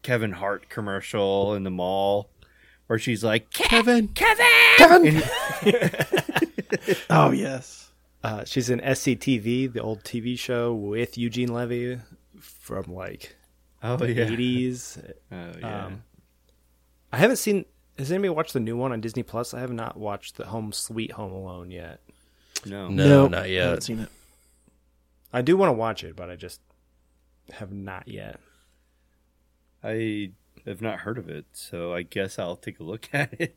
Kevin Hart commercial in the mall where she's like, Kevin, Kevin, Kevin. Oh yes. uh, she's in SCTV, the old TV show with Eugene Levy from like oh the yeah, eighties. oh yeah. Um, I haven't seen. Has anybody watched the new one on Disney Plus? I have not watched the Home Sweet Home Alone yet. no, No, Nope, not I yet. haven't seen it. I do want to watch it, but I just have not yet. I have not heard of it, so I guess I'll take a look at it.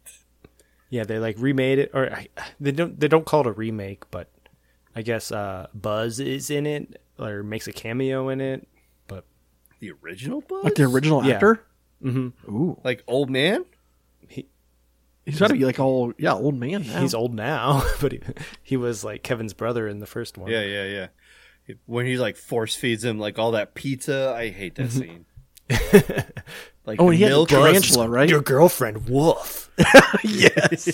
Yeah, they like remade it, or I- they don't. They don't call it a remake, but I guess uh, Buzz is in it or makes a cameo in it. But The original Buzz, Like the original Yeah. actor. Mhm. Ooh, like old man. he's got to be like all yeah, old man. Now. he's old now, but he, he was like Kevin's brother in the first one. Yeah, yeah, yeah. When he like force feeds him like all that pizza, I hate that mm-hmm. scene. like Oh, the he had milk, tarantula, right? Your girlfriend Wolf. yes.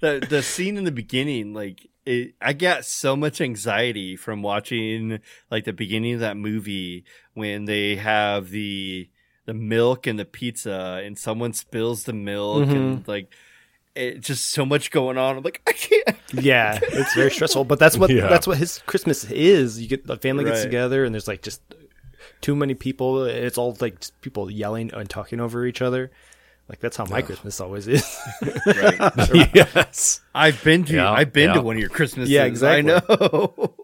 the the scene in the beginning, like it, I got so much anxiety from watching like the beginning of that movie when they have the the milk and the pizza and someone spills the milk and mm-hmm. like it just so much going on. I'm like I can't. yeah, it's very stressful. But that's what Yeah. that's what his Christmas is. You get the family gets Right. together, and there's like just too many people. It's all like just people yelling and talking over each other. Like that's how my Christmas always is. Right. yes. I've been to Yeah, I've been yeah. to one of your Christmases. Yeah, exactly. I know.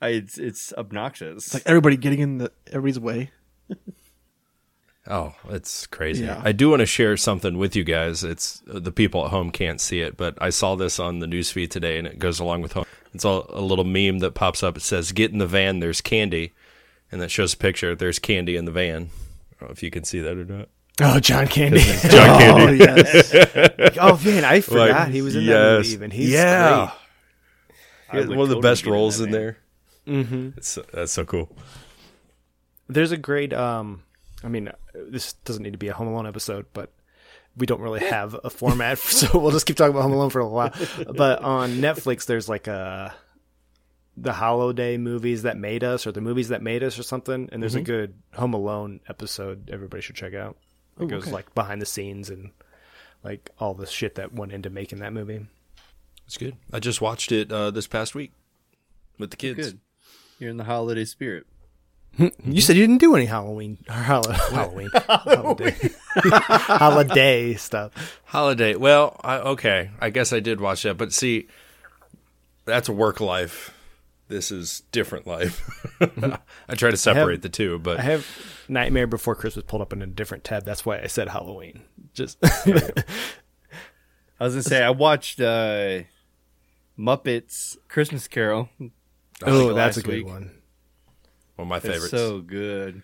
I, it's it's obnoxious. It's like everybody getting in the everybody's way. Oh, it's crazy. Yeah. I do want to share something with you guys. It's the people at home can't see it, but I saw this on the newsfeed today, and it goes along with home. It's a, a little meme that pops up. It says, "Get in the van. There's candy," and that shows a picture. There's candy in the van. I don't know if you can see that or not. oh, John Candy. John Candy. Oh yes. oh man, I forgot Like, he was in that movie. Even he's yeah, I He has would one of the totally best get in roles in there. Mm-hmm. It's that's so cool. There's a great. Um, I mean, uh, this doesn't need to be a Home Alone episode, but we don't really have a format, so we'll just keep talking about Home Alone for a while. But on Netflix, there's like a the holiday movies that made us, or the movies that made us, or something. And there's a mm-hmm. good Home Alone episode everybody should check out. It goes okay. like behind the scenes and like all the shit that went into making that movie. It's good. I just watched it uh, this past week with the kids. Good. You're in the holiday spirit. You said you didn't do any Halloween or Hall- Halloween holiday. holiday stuff. Holiday. Well, I, okay. I guess I did watch that, but see, that's a work life. This is different life. I try to separate the two, but I have Nightmare Before Christmas pulled up in a different tab. That's why I said Halloween. Just I was gonna say I watched uh, Muppets Christmas Carol. oh, that's a good week. one. One of my It's favorites. so good.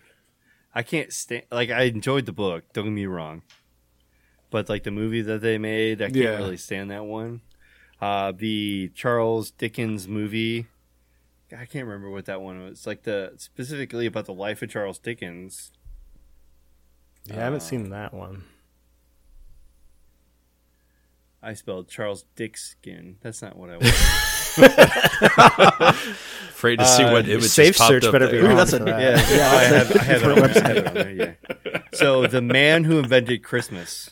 I can't stand like I enjoyed the book. Don't get me wrong, but like the movie that they made, I can't Yeah. really stand that one. Uh, the Charles Dickens movie, I can't remember what that one was. Like the specifically about the life of Charles Dickens. Yeah, I haven't seen that one. I spelled Charles Dickskin. That's not what I want. Afraid to see Uh, what images Safe popped search up better be there. on that's for a- that. Yeah, yeah, I have, I have, it on, I on there. Yeah. So the man who invented Christmas.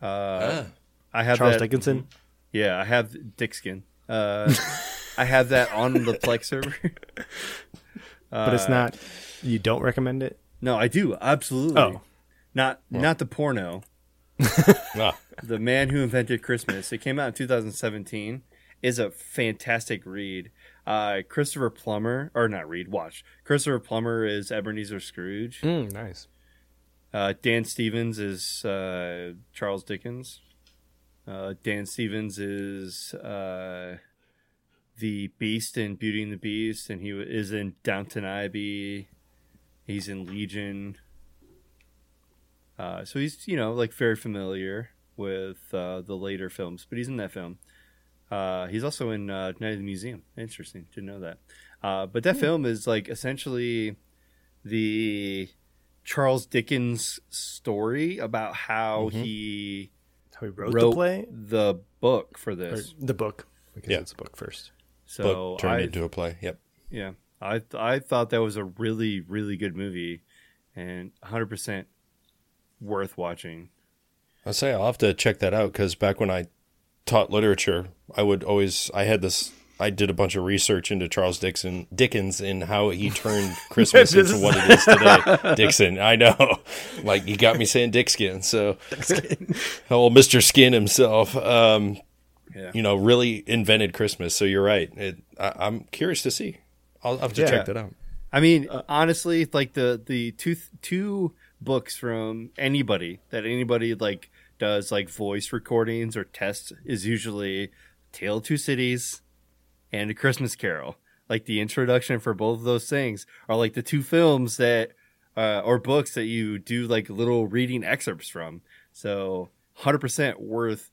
Uh, I have Charles that, Dickinson. Yeah, I have Dickskin. Uh, I have that on the Plex server. but it's not. You don't recommend it. No, I do absolutely. Oh. not not the porno. Ah, The man who invented Christmas. It came out in 2017. Is a fantastic read. Uh, Christopher Plummer, or not read, watch. Christopher Plummer is Ebenezer Scrooge. Mm, nice. Uh, Dan Stevens is uh, Charles Dickens. Uh, Dan Stevens is uh, the Beast in Beauty and the Beast, and he is in Downton Abbey. He's in Legion. Uh, so he's you know like very familiar with uh, the later films, but he's in that film. Uh, he's also in uh, Night of the Museum. Interesting, didn't know that. Uh, but that film is like essentially the Charles Dickens story about how he How he wrote, wrote the play the book for or this. the book because Yeah. it's a book first. So Book turned I, into a play. Yep. yeah, I I thought that was a really really good movie, and 100 percent worth watching. I'll say I'll have to check that out because back when I taught literature, I would always I had this. I did a bunch of research into Charles Dixon Dickens and how he turned Christmas into what it is today. Dixon, I know, like you got me saying Dickskin. So, oh, Mister Skin himself, um, Yeah. you know, really invented Christmas. So you're right. It, I, I'm curious to see. I'll have to Yeah. check that out. I mean, honestly, like the the two two books from anybody that anybody like does like voice recordings or tests is usually Tale of Two Cities and A Christmas Carol. Like the introduction for both of those things are like the two films that uh, or books that you do like little reading excerpts from. So, hundred percent worth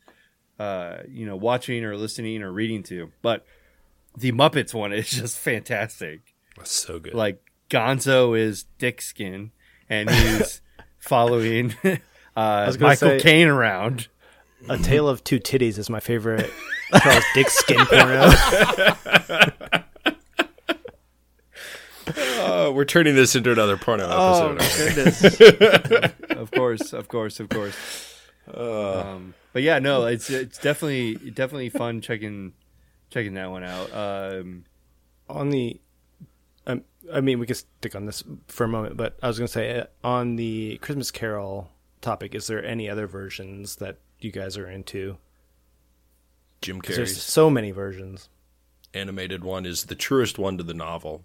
uh, you know watching or listening or reading to. But the Muppets one is just fantastic That's so good. like Gonzo is Dick Skin, and he's following uh, Michael Caine around. A Tale of Two Titties is my favorite Charles Dick skin porno. Oh, we're turning this into another porno Oh, episode. goodness. Of course, of course, of course. um, but yeah, no, it's it's definitely definitely fun checking checking that one out. Um, on the um, I mean, we could stick on this for a moment, but I was going to say uh, on the Christmas Carol topic, is there any other versions that you guys are into? Jim 'Cause there's so many versions. animated one is the truest one to the novel.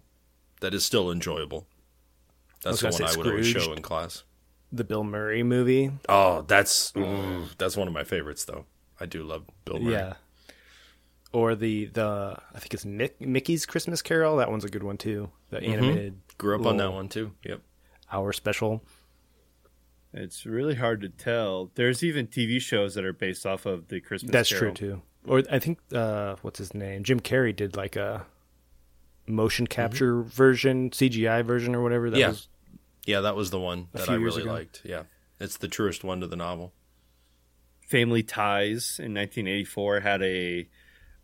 That is still enjoyable. That's the was one gonna I say would always show Scrooged. in class. The Bill Murray movie, Oh, that's ooh, that's one of my favorites, though. I do love Bill Murray. yeah, or the the I think it's Mick, Mickey's Christmas Carol. That one's a good one too. The mm-hmm. animated Grew up on that one too. Yep. hour special. It's really hard to tell. There's even TV shows that are based off of the Christmas. That's Carol. true too. Or I think uh, what's his name? Jim Carrey did like a motion capture version, CGI version or whatever. That Yeah. was Yeah, that was the one that I really ago. liked. Yeah, it's the truest one to the novel. Family Ties in 1984 had a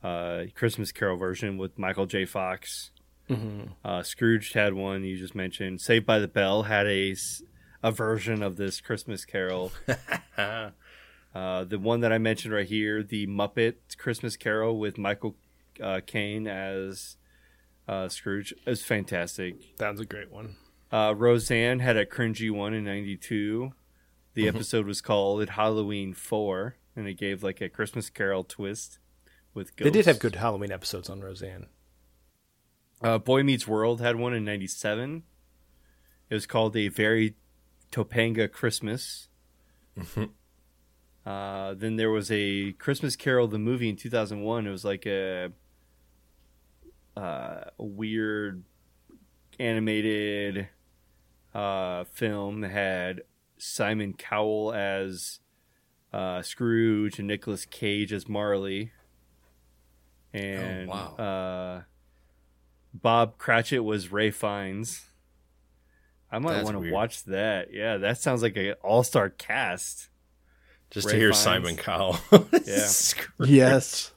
uh, Christmas Carol version with Michael J. Fox. Uh, Scrooge had one you just mentioned. Saved by the Bell had a, s- a version of this Christmas Carol. uh, the one that I mentioned right here, the Muppet Christmas Carol with Michael uh, Caine as uh, Scrooge, is fantastic. that was a great one. Uh, Roseanne had a cringy one in '92. The episode was called "It Halloween Four, and it gave like a Christmas Carol twist with ghosts. They did have good Halloween episodes on Roseanne. Uh, Boy Meets World had one in '97. It was called a very Topanga Christmas. uh, then there was a Christmas Carol the movie in 2001. It was like a, uh, a weird animated uh, film that had Simon Cowell as uh, Scrooge and Nicolas Cage as Marley. And wow. uh, Bob Cratchit was Ray Fiennes. I might want to watch that. Yeah, that sounds like an all-star cast. Just Ray to hear Fiennes. Simon Cowell. Yeah. Yes.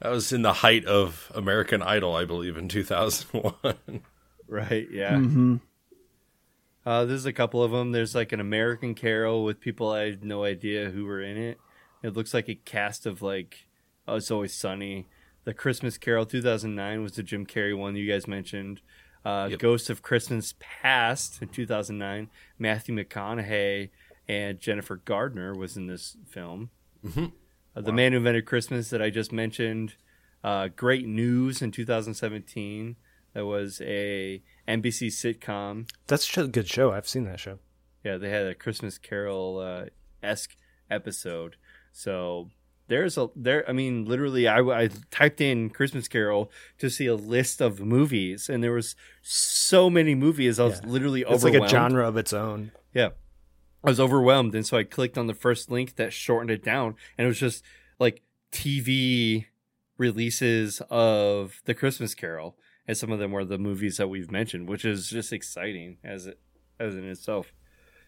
That was in the height of American Idol, I believe, in 2001. Right? Yeah. hmm Uh, there's a couple of them. There's like an American Carol with people I had no idea who were in it. It looks like a cast of like, oh, it's always sunny. The Christmas Carol 2009 was the Jim Carrey one you guys mentioned. Uh, Yep. Ghost of Christmas Past in 2009. Matthew McConaughey and Jennifer Gardner was in this film. Mhm. Uh, the Man Who Invented Christmas that I just mentioned. Uh, Great News in 2017. That was a NBC sitcom. That's a good show. I've seen that show. Yeah, they had a Christmas Carol uh, esque episode. So there's a there. I mean, literally, I, I typed in Christmas Carol to see a list of movies, and there was so many movies. I was Yeah. literally It's like a genre of its own. Yeah, I was overwhelmed, and so I clicked on the first link that shortened it down, and it was just like TV releases of the Christmas Carol, and some of them were the movies that we've mentioned, which is just exciting as it as in itself.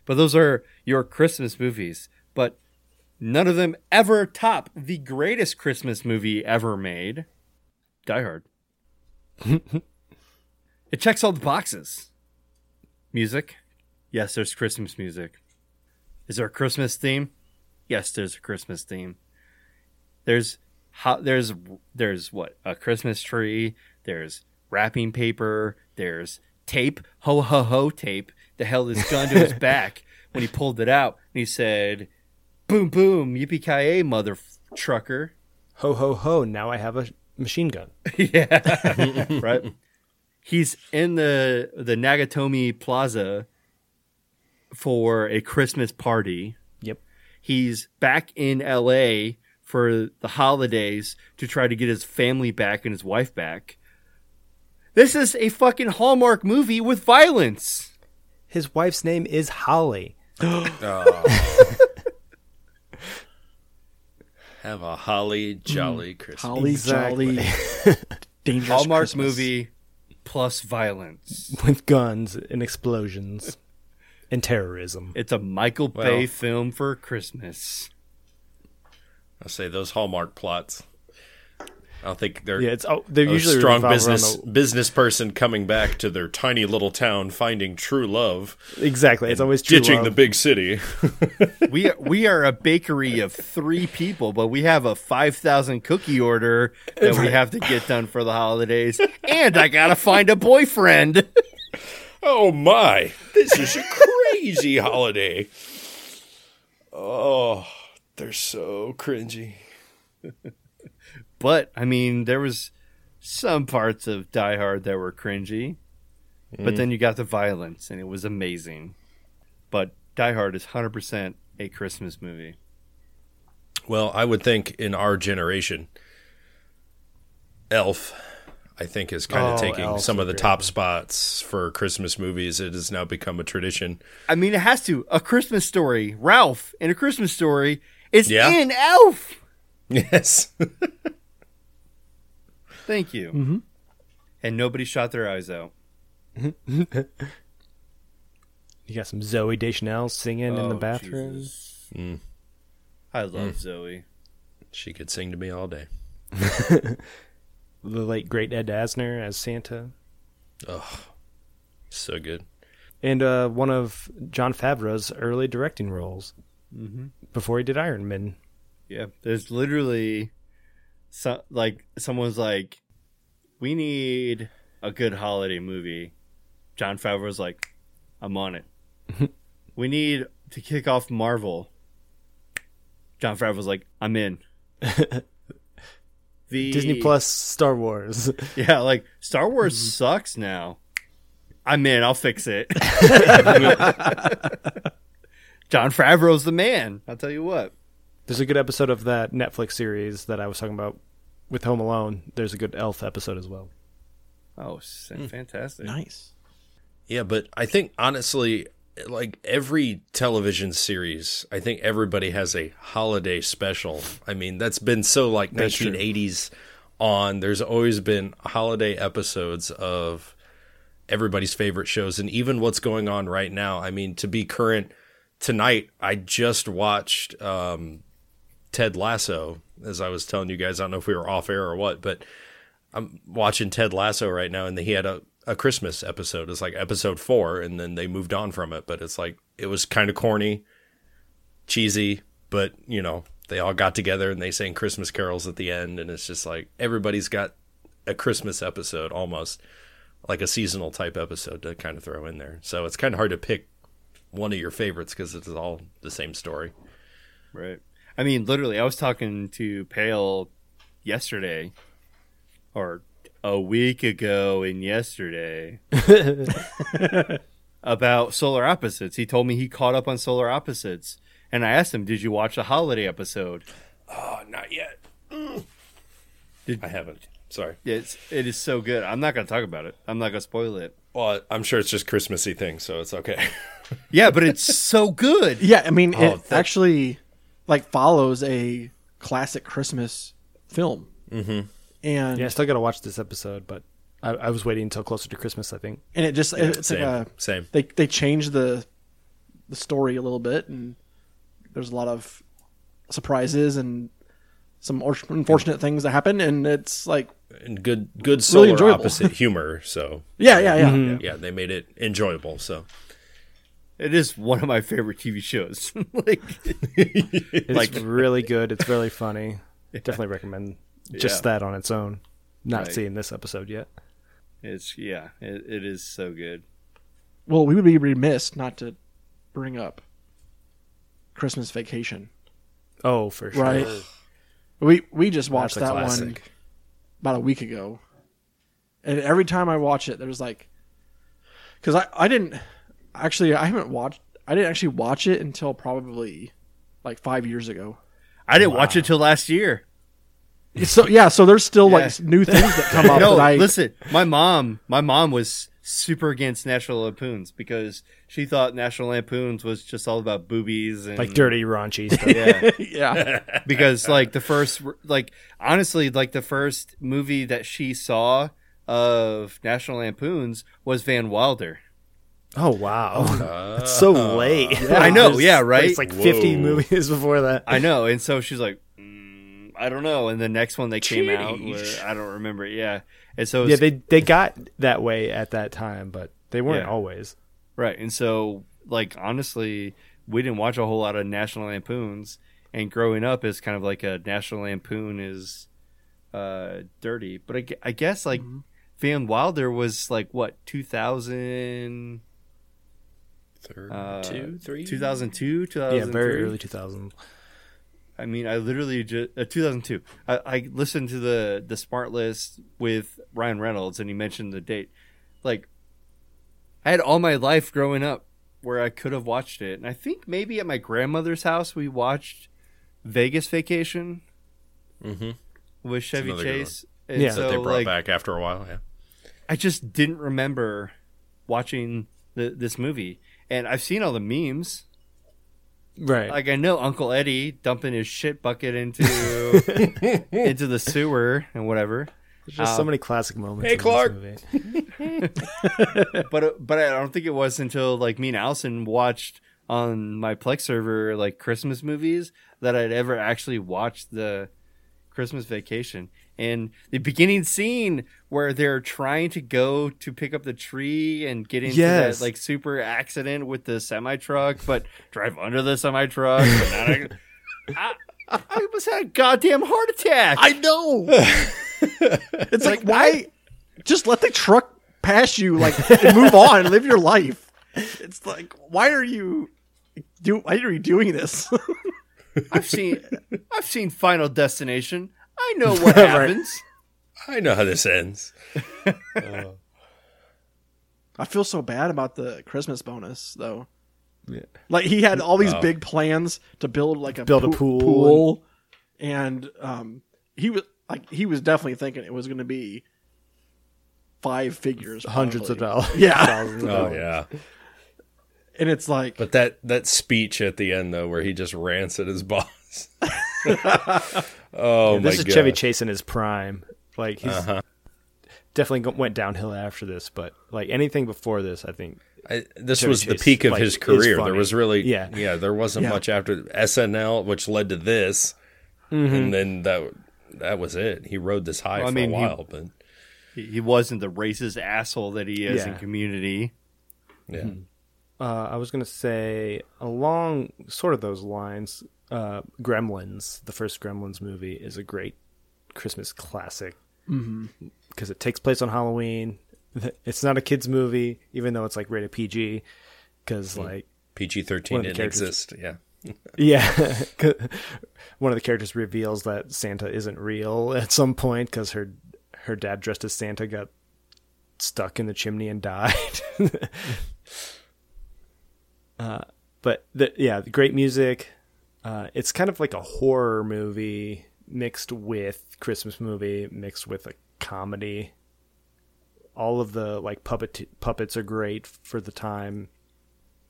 But those are your Christmas movies, but none of them ever top the greatest Christmas movie ever made, Die Hard. it checks all the boxes. Music, yes, there's Christmas music. Is there a Christmas theme? Yes, there's a Christmas theme. There's how there's there's what a Christmas tree. There's wrapping paper. There's tape. Ho ho ho tape. The hell his gun to his back when he pulled it out and he said, "Boom boom, yippee ki mother trucker." Ho ho ho! Now I have a machine gun. yeah, right. He's in the the Nakatomi Plaza for a Christmas party. Yep. He's back in LA for the holidays to try to get his family back and his wife back. This is a fucking Hallmark movie with violence. His wife's name is Holly. Oh. Have a holly mm. jolly Christmas. Holly Exactly. Jolly, dangerous Hallmark Christmas. movie plus violence. with guns and explosions and terrorism. It's a Michael Bay film for Christmas. I say those Hallmark plots. I don't think they're Yeah, it's oh, they're a usually strong revolve business the- business person coming back to their tiny little town, finding true love, exactly. It's always true ditching love. the big city. we are, we are a bakery of three people, but we have a five thousand cookie order that we have to get done for the holidays, and I gotta find a boyfriend. oh my! This is a crazy holiday. Oh, they're so cringy. But I mean, there was some parts of Die Hard that were cringy, but then you got the violence, and it was amazing. But Die Hard is hundred percent a Christmas movie. Well, I would think in our generation, Elf, I think, is kind of Oh, taking Elf's some of the top one. spots for Christmas movies. It has now become a tradition. I mean, it has to. A Christmas Story, Ralph, in a Christmas Story is Yeah. in Elf. Yes. Thank you. Mm-hmm. And nobody shot their eyes out. You got some Zooey Deschanel singing in the Oh, bathroom. Mm. I love Zoe. she could sing to me all day. The late great Ed Asner as Santa, Oh, so good. and uh, one of Jon Favreau's early directing roles Mm-hmm. before he did Iron Man. Yeah, there's literally, so, like someone's like, we need a good holiday movie. Jon Favreau's like, I'm on it. we need to kick off Marvel. Jon Favreau's like, I'm in. the Disney Plus, Star Wars. Yeah, like Star Wars mm-hmm. sucks now. I'm in. I'll fix it. Jon Favreau's the man. I'll tell you what. There's a good episode of that Netflix series that I was talking about with Home Alone. There's a good Elf episode as well. Oh, s- fantastic. Nice. Yeah, but I think honestly, like every television series, I think everybody has a holiday special. I mean, that's been so like That's true. 1980s on. There's always been holiday episodes of everybody's favorite shows, and even what's going on right now. I mean, to be current, tonight I just watched um, Ted Lasso. As I was telling you guys, I don't know if we were off air or what, but I'm watching Ted Lasso right now, and he had a, a Christmas episode. It's like episode four, and then they moved on from it. But it's like it was kind of corny, cheesy, but you know they all got together and they sang Christmas carols at the end, and it's just like everybody's got a Christmas episode almost like a seasonal type episode to kind of throw in there. So it's kind of hard to pick one of your favorites because it's all the same story. Right. I mean, literally, I was talking to Pale yesterday, or a week ago, and yesterday about Solar Opposites. He told me he caught up on Solar Opposites, and I asked him, "Did you watch the holiday episode?" Oh, not yet. Mm. Did- I haven't. Sorry. It's, it is so good. I'm not going to talk about it. I'm not going to spoil it. Well, I'm sure it's just Christmassy thing, so it's okay. Yeah, but it's so good. Yeah, I mean, Oh, it that- actually like follows a classic Christmas film. Mm-hmm. And Yeah, I still got to watch this episode, but I, I was waiting until closer to Christmas. I think. and it just it's same. like a same. they they changed the the story a little bit, and there's a lot of surprises and some or- unfortunate things that happen, and it's like And good, good solar enjoyable. opposite humor. So yeah, yeah, yeah. yeah, yeah, they made it enjoyable. So It is one of my favorite TV shows. like, It's Like- really good. It's really funny. Definitely recommend just Yeah. that on its own. Not Right. seeing this episode yet. it's yeah, it, it is so good. Well, we would be remiss not to bring up Christmas Vacation, Oh, for sure. right? We we just watched That's a that one about a week ago, and every time I watch it, there's like, because I I didn't actually I haven't watched I didn't actually watch it until probably like five years ago. I didn't watch it till last year. So yeah, so there's still Yeah. like new things that come up. no, I, listen, my mom, my mom was super against National Lampoons because she thought National Lampoons was just all about boobies and Like dirty, raunchy stuff. Yeah, yeah, because like the first, like honestly, like the first movie that she saw of National Lampoons was Van Wilder. Oh wow, uh, it's so late. I know, There's- yeah, right? It's like fifty movies before that. I know, and so she's like, mm, I don't know. And the next one they came out, was, I don't remember. Yeah, and so yeah, they they got that way at that time, but they weren't Yeah. always. Right. And so, like, honestly, we didn't watch a whole lot of National Lampoons. And growing up is kind of like a National Lampoon is uh, dirty. But I, I guess, like, Van Wilder was like, what, 2000, third, uh, two, three, 2002, 2003? Yeah, very early two thousand. I mean, I literally just uh, 2002. I, I listened to the the SmartLess with Ryan Reynolds, and he mentioned the date. Like, I had all my life growing up where I could have watched it, and I think maybe at my grandmother's house we watched Vegas Vacation Mhm. with Chevy Chase. And Yeah. so they brought like, back after a while. Yeah. I just didn't remember watching the, this movie, and I've seen all the memes. Right. Like I know Uncle Eddie dumping his shit bucket into into the sewer and whatever. There's just so uh, many classic moments. Hey, in this Clark. movie. But uh, but I don't think it was until like me and Allison watched on my Plex server like Christmas movies that I'd ever actually watched the Christmas Vacation. And the beginning scene where they're trying to go to pick up the tree and get into Yes. that like super accident with the semi truck, but drive under the semi truck. I, I, I almost had a goddamn heart attack. I know. it's like, why? Just let the truck pass you, like, and move on, live your life. It's like, why are you do? Why are you doing this? I've seen I've seen Final Destination. I know what happens. I know how this ends. I feel so bad about the Christmas bonus though. Yeah. Like he had all these Oh. big plans to build like a Build a pool. pool, and um, he was like he was definitely thinking it was going to be five figures, Hundreds of dollars. Yeah, Thousands of Oh dollars. yeah. And it's like But that that speech at the end though, where he just rants at his boss. oh my This is god. Chevy Chase in his prime. Like he's Uh-huh. definitely went downhill after this, but like anything before this, I think I, this Chevy was the peak of like, his career. There was really, Yeah. yeah, there wasn't Yeah. much after SNL, which led to this, Mm-hmm. and then that that was it. He rode this high Well, I for mean, a he- while, but He he wasn't the racist asshole that he is in Yeah. Community. yeah, uh, I was gonna say along sort of those lines. Uh, Gremlins, the first Gremlins movie, is a great Christmas classic because it takes place on Halloween. It's not a kids movie, even though it's like rated PG. Because like PG thirteen of the didn't exist. Yeah, Yeah, one of the characters reveals that Santa isn't real at some point because her her dad dressed as Santa got stuck in the chimney and died. Uh, but the, yeah, the great music. Uh, it's kind of like a horror movie mixed with Christmas movie mixed with a comedy. All of the like puppet puppets are great for the time.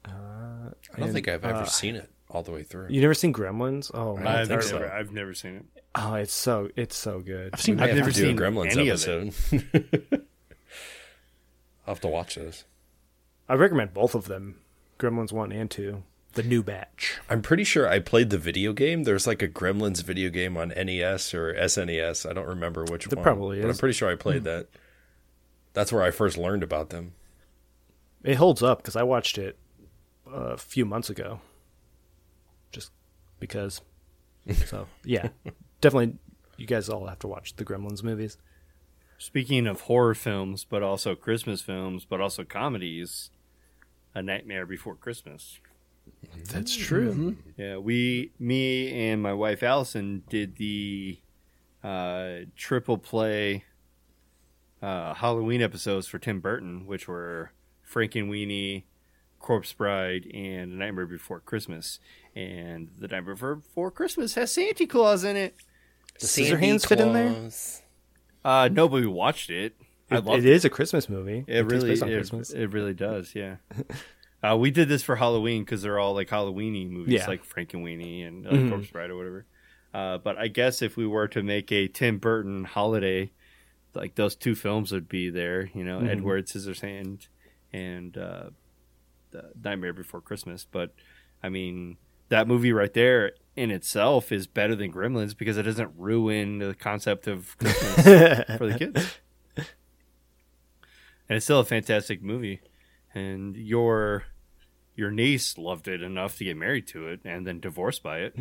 I don't And, think I've ever uh, seen it all the way through. You never seen Gremlins? Oh, man, I've it's so- I've never seen it. oh, it's so it's so good. I've seen Might I've have never to do a seen Gremlins any of it. episode. I'll have to watch those. I recommend both of them, Gremlins one and two, the new batch. I'm pretty sure I played the video game. There's like a Gremlins video game on NES or SNES. I don't remember which There one. probably But I'm pretty sure I played hmm. that. That's where I first learned about them. It holds up because I watched it uh, a few months ago, just because. so yeah, definitely, you guys all have to watch the Gremlins movies. Speaking of horror films, but also Christmas films, but also comedies, A Nightmare Before Christmas. That's true. Yeah, we, me and my wife Allison did the uh, triple play uh, Halloween episodes for Tim Burton, which were Frankenweenie, Corpse Bride, and Nightmare Before Christmas. And The Nightmare Before Christmas has Santa Claus in it. Does Scissorhands fit in there? Uh, nobody watched it. It, it is a Christmas movie. It takes really, it, it really does. Yeah. uh, we did this for Halloween because they're all like Halloweeny movies, Yeah. like Frankenweenie and uh, Mhm. Corpse Bride or whatever. Uh, but I guess if we were to make a Tim Burton holiday, like those two films would be there. You know, Mhm. Edward Scissorhand and uh, the Nightmare Before Christmas. But I mean, that movie right there in itself is better than Gremlins because it doesn't ruin the concept of Christmas for the kids. And it's still a fantastic movie. And your your niece loved it enough to get married to it and then divorced by it.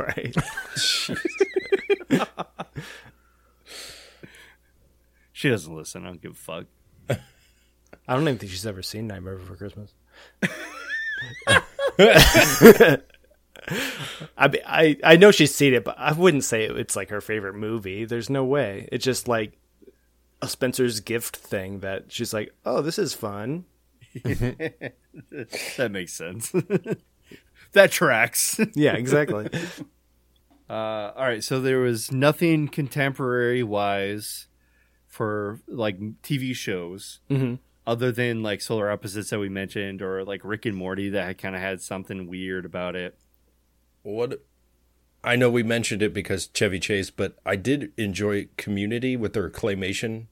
right. She doesn't listen. I don't give a fuck. I don't even think she's ever seen Nightmare Before Christmas. I, I I know she's seen it, but I wouldn't say it's like her favorite movie. There's no way. It's just like a Spencer's gift thing that she's like, oh, this is fun. That makes sense. that tracks. Yeah, exactly. Uh, all right, so there was nothing contemporary wise for like TV shows hmm other than like Solar Opposites that we mentioned, or like Rick and Morty that kind of had something weird about it. What I know we mentioned it because Chevy Chase, but I did enjoy Community with their claymation.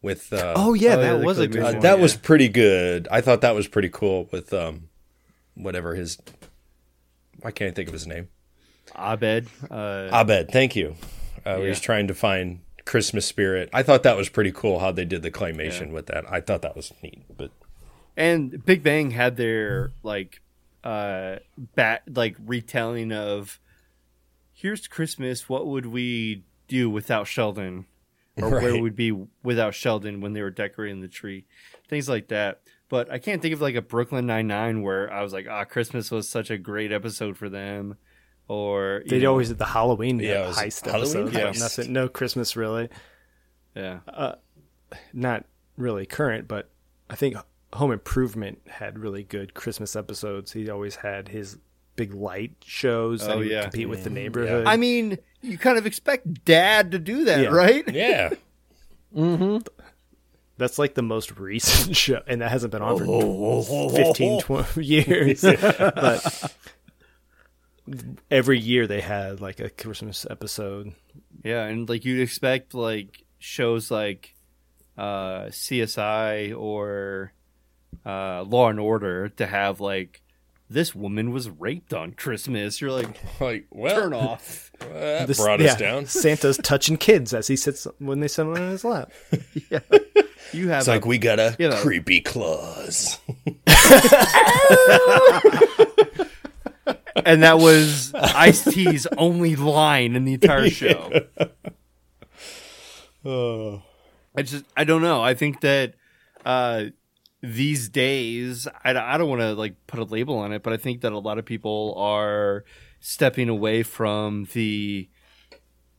With uh, Oh yeah, Oh, that the was a claymation good uh, one. that yeah. was pretty good. I thought that was pretty cool. With um, whatever his, I can't think of his name. Abed, uh, Abed, thank you. Uh, He was trying to find Christmas spirit. I thought that was pretty cool how they did the claymation with that. I thought that was neat. But and Big Bang had their like uh bat like retelling of here's Christmas, what would we do without Sheldon? Or where Right. would be without Sheldon when they were decorating the tree. Things like that. But I can't think of like a Brooklyn Nine Nine where I was like, ah, Christmas was such a great episode for them. Or you They know, always did the Halloween Yeah, it was heist Halloween episode. heist. Nothing, no Christmas really. yeah. Not really current, but I think Home Improvement had really good Christmas episodes. He always had his big light shows that Oh, he would yeah. compete with the neighborhood. I mean, you kind of expect dad to do that, Yeah. right? yeah, That's like the most recent show, and that hasn't been on for 15, 20 years. but every year they had like a Christmas episode. Yeah, and like you'd expect like shows like uh CSI or uh Law and Order to have like this woman was raped on Christmas. You're like, like well, turn off. that This- brought yeah, us down. Santa's touching kids as he sits when they sit on his lap. Yeah. You have It's like we got a you know. creepy claws. and that was Ice T's only line in the entire show. Oh, I just I don't know. I think that uh these days I, I don't want to like put a label on it, but I think that a lot of people are stepping away from the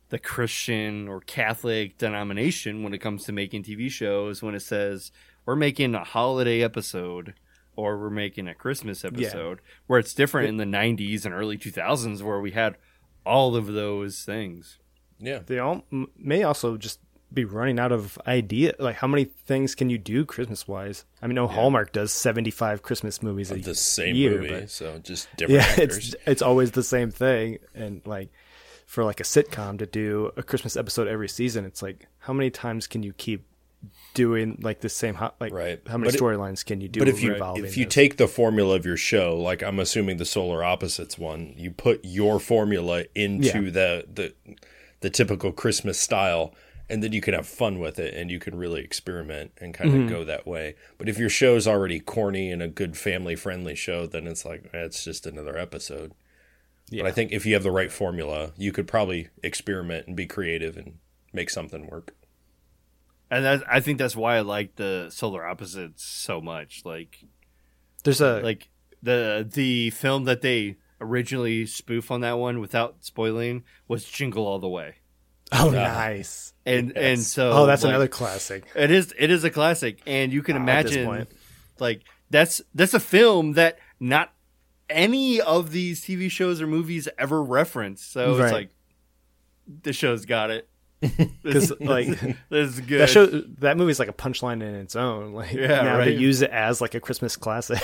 the Christian or Catholic denomination when it comes to making TV shows when it says we're making a holiday episode or we're making a Christmas episode where it's different in the 90s and early 2000s where we had all of those things. Yeah, They all m- may also just be running out of idea. Like, how many things can you do Christmas wise? I mean, no, Hallmark does seventy five Christmas movies a the same year, movie, but- so just different yeah, actors. it's it's always the same thing, and like for like a sitcom to do a Christmas episode every season, it's like how many times can you keep doing like the same? How, like, Right. how many storylines can you do? But if you if you take the formula of your show, like I'm assuming the Solar Opposites one, you put your formula into Yeah. the the the typical Christmas style, and then you can have fun with it, and you can really experiment and kind of Mm-hmm. go that way. But if your show's already corny and a good family friendly show, then it's like eh, it's just another episode. But I think if you have the right formula, you could probably experiment and be creative and make something work. And that, I think that's why I like the Solar Opposites so much. Like, there's a like the the film that they originally spoof on that one, without spoiling, was Jingle All the Way. Oh nice. And and so Oh, that's like, another classic. It is it is a classic, and you can Ah, at this imagine point. like that's that's a film that not any of these TV shows or movies ever reference. So Right. it's like the show's got it. Because like This is good. that show, that movie's like a punchline in its own. Like Yeah, now they right. use it as like a Christmas classic.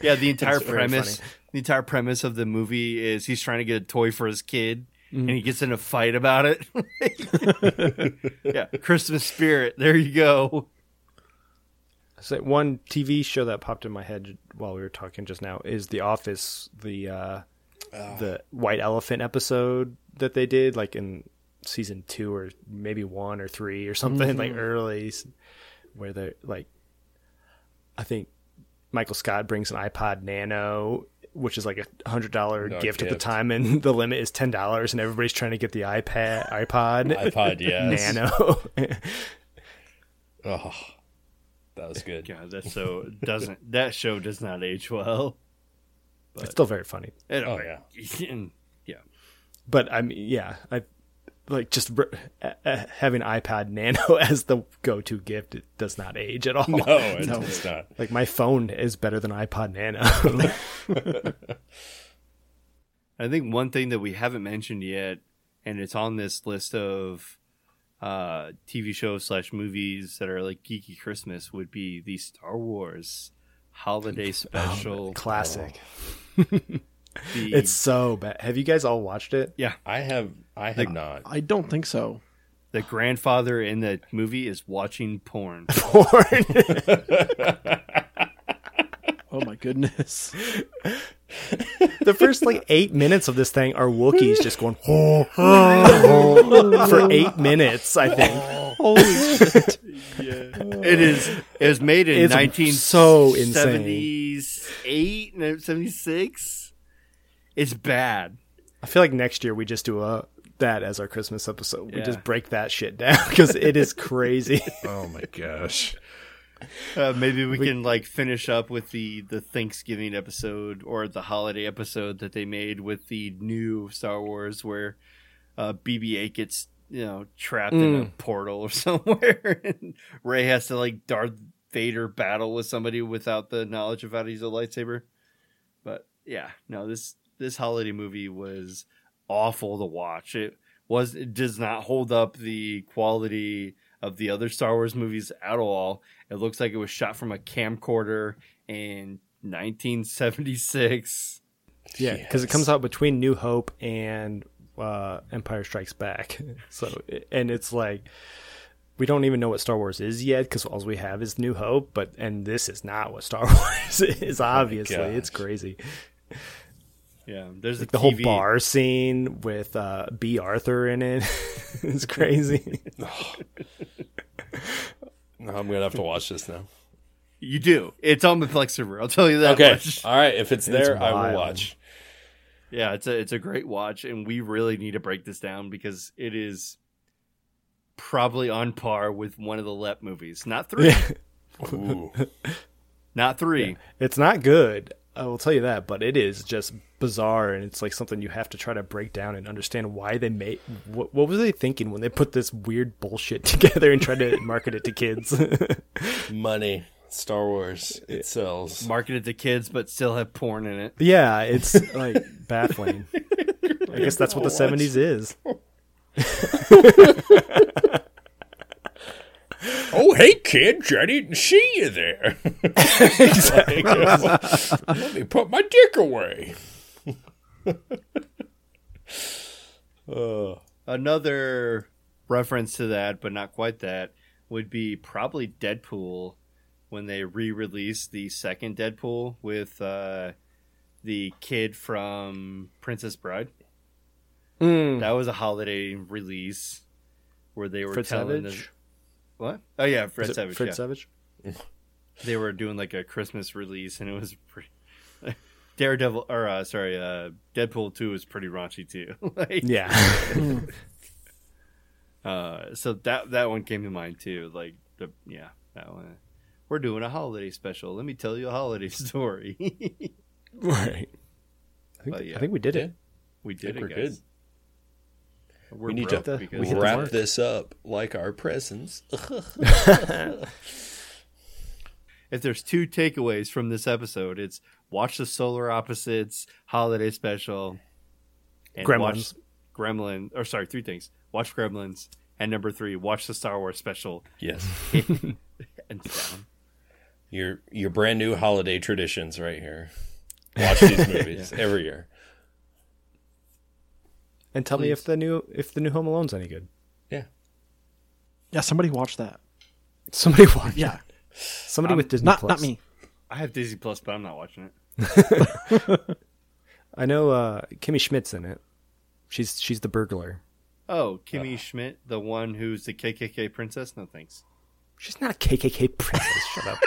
yeah, the entire premise the entire premise of the movie is he's trying to get a toy for his kid. Mm-hmm. And he gets in a fight about it. yeah, Christmas spirit. There you go. So one TV show that popped in my head while we were talking just now is The Office, the uh, the White Elephant episode that they did, like in season two or maybe one or three or something, like early, where they're like, I think Michael Scott brings an iPod Nano. Which is like a hundred dollar No gift at the time, and the limit is ten dollars, and everybody's trying to get the iPad, iPod, iPod, yes. Nano. Oh, that was good. God, that so doesn't that show does not age well. But it's still very funny. And, Oh, yeah. and- yeah. but I mean, yeah, I like just r- having iPad Nano as the go-to gift. It does not age at all. No, it's, it's not. Like my phone is better than iPod Nano. I think one thing that we haven't mentioned yet, and it's on this list of uh, TV shows slash movies that are like geeky Christmas, would be the Star Wars holiday special. Classic. The, It's so bad. Have you guys all watched it? yeah. I have I have not. I don't think so. The grandfather in the movie is watching porn. Porn. Oh my goodness. the first like eight minutes of this thing are Wookiees just going for eight minutes. I think Holy shit. it is. It was made in It's nineteen so insane. seventy eight, seventy six. It's bad. I feel like next year we just do a that as our Christmas episode. We Yeah. just break that shit down because it is crazy. Oh my gosh. Uh, maybe we, can like finish up with the the Thanksgiving episode or the holiday episode that they made with the new Star Wars, where uh, BB-8 gets you know trapped in a portal or somewhere, and Rey has to like Darth Vader battle with somebody without the knowledge of how to use a lightsaber. But yeah, no this this holiday movie was awful to watch. It was it does not hold up the quality of the other Star Wars movies at all. It looks like it was shot from a camcorder in 1976. Yeah, because it comes out between New Hope and uh, Empire Strikes Back. So, and it's like we don't even know what Star Wars is yet because all we have is New Hope. But and this is not what Star Wars is. Obviously, it's crazy. Yeah, there's a The whole bar scene with uh, Bea Arthur in it. it is crazy. I'm gonna have to watch this now. You do. It's on the Plex server. I'll tell you that Okay. much. All right. If it's there, I will watch. Yeah, it's a it's a great watch, and we really need to break this down because it is probably on par with one of the Lep movies. Not three, Ooh. not three. it's not good. I will tell you that, but it is just bizarre, and it's like something you have to try to break down and understand why they made. What, what were they thinking when they put this weird bullshit together and tried to market it to kids? Money. Star Wars. It sells. Marketed to kids, but still have porn in it. yeah, it's like baffling. I guess that's what the seventies is. Oh, hey, kids, I didn't see you there. exactly. Let me put my dick away. Another reference to that, but not quite that, would be probably Deadpool when they re-released the second Deadpool with uh, the kid from Princess Bride. Mm. That was a holiday release where they were Fred telling Savage. The what? Oh yeah, Fred Is Savage. Fred yeah. Savage. They were doing like a Christmas release, and it was pretty. Daredevil, or uh, sorry, uh, Deadpool two is pretty raunchy too. like, Yeah. Uh, so that that one came to mind too. Like the yeah, that one. We're doing a holiday special. Let me tell you a holiday story. right. I think, But yeah. I think we did it. we did think it, we're guys. We're We need to because we wrap this up like our presents. if there's two takeaways from this episode, it's watch the Solar Opposites holiday special, and Gremlins. watch Gremlin. Or sorry, three things: watch Gremlins, and number three, watch the Star Wars special. yes. And down. Your your brand new holiday traditions right here. Watch these movies every year. And tell me if the new if the new Home Alone's any good. Yeah. Yeah, somebody watch that. Somebody watch. Yeah, Somebody with Disney not Plus. not me. I have Disney Plus, but I'm not watching it. I know uh, Kimmy Schmidt's in it. She's she's the burglar. Oh, Kimmy Schmidt, the one who's the KKK princess. No thanks. She's not a KKK princess. Shut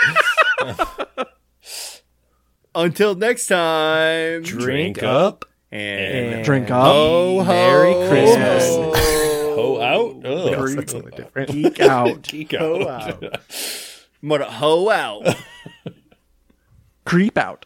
up. Until next time. Drink up and and Drink up. ho, ho, Merry oh. Christmas. Ho out. Ugh. Yes, that's something different. Geek out. Geek out. I'm gonna hoe out. Creep out.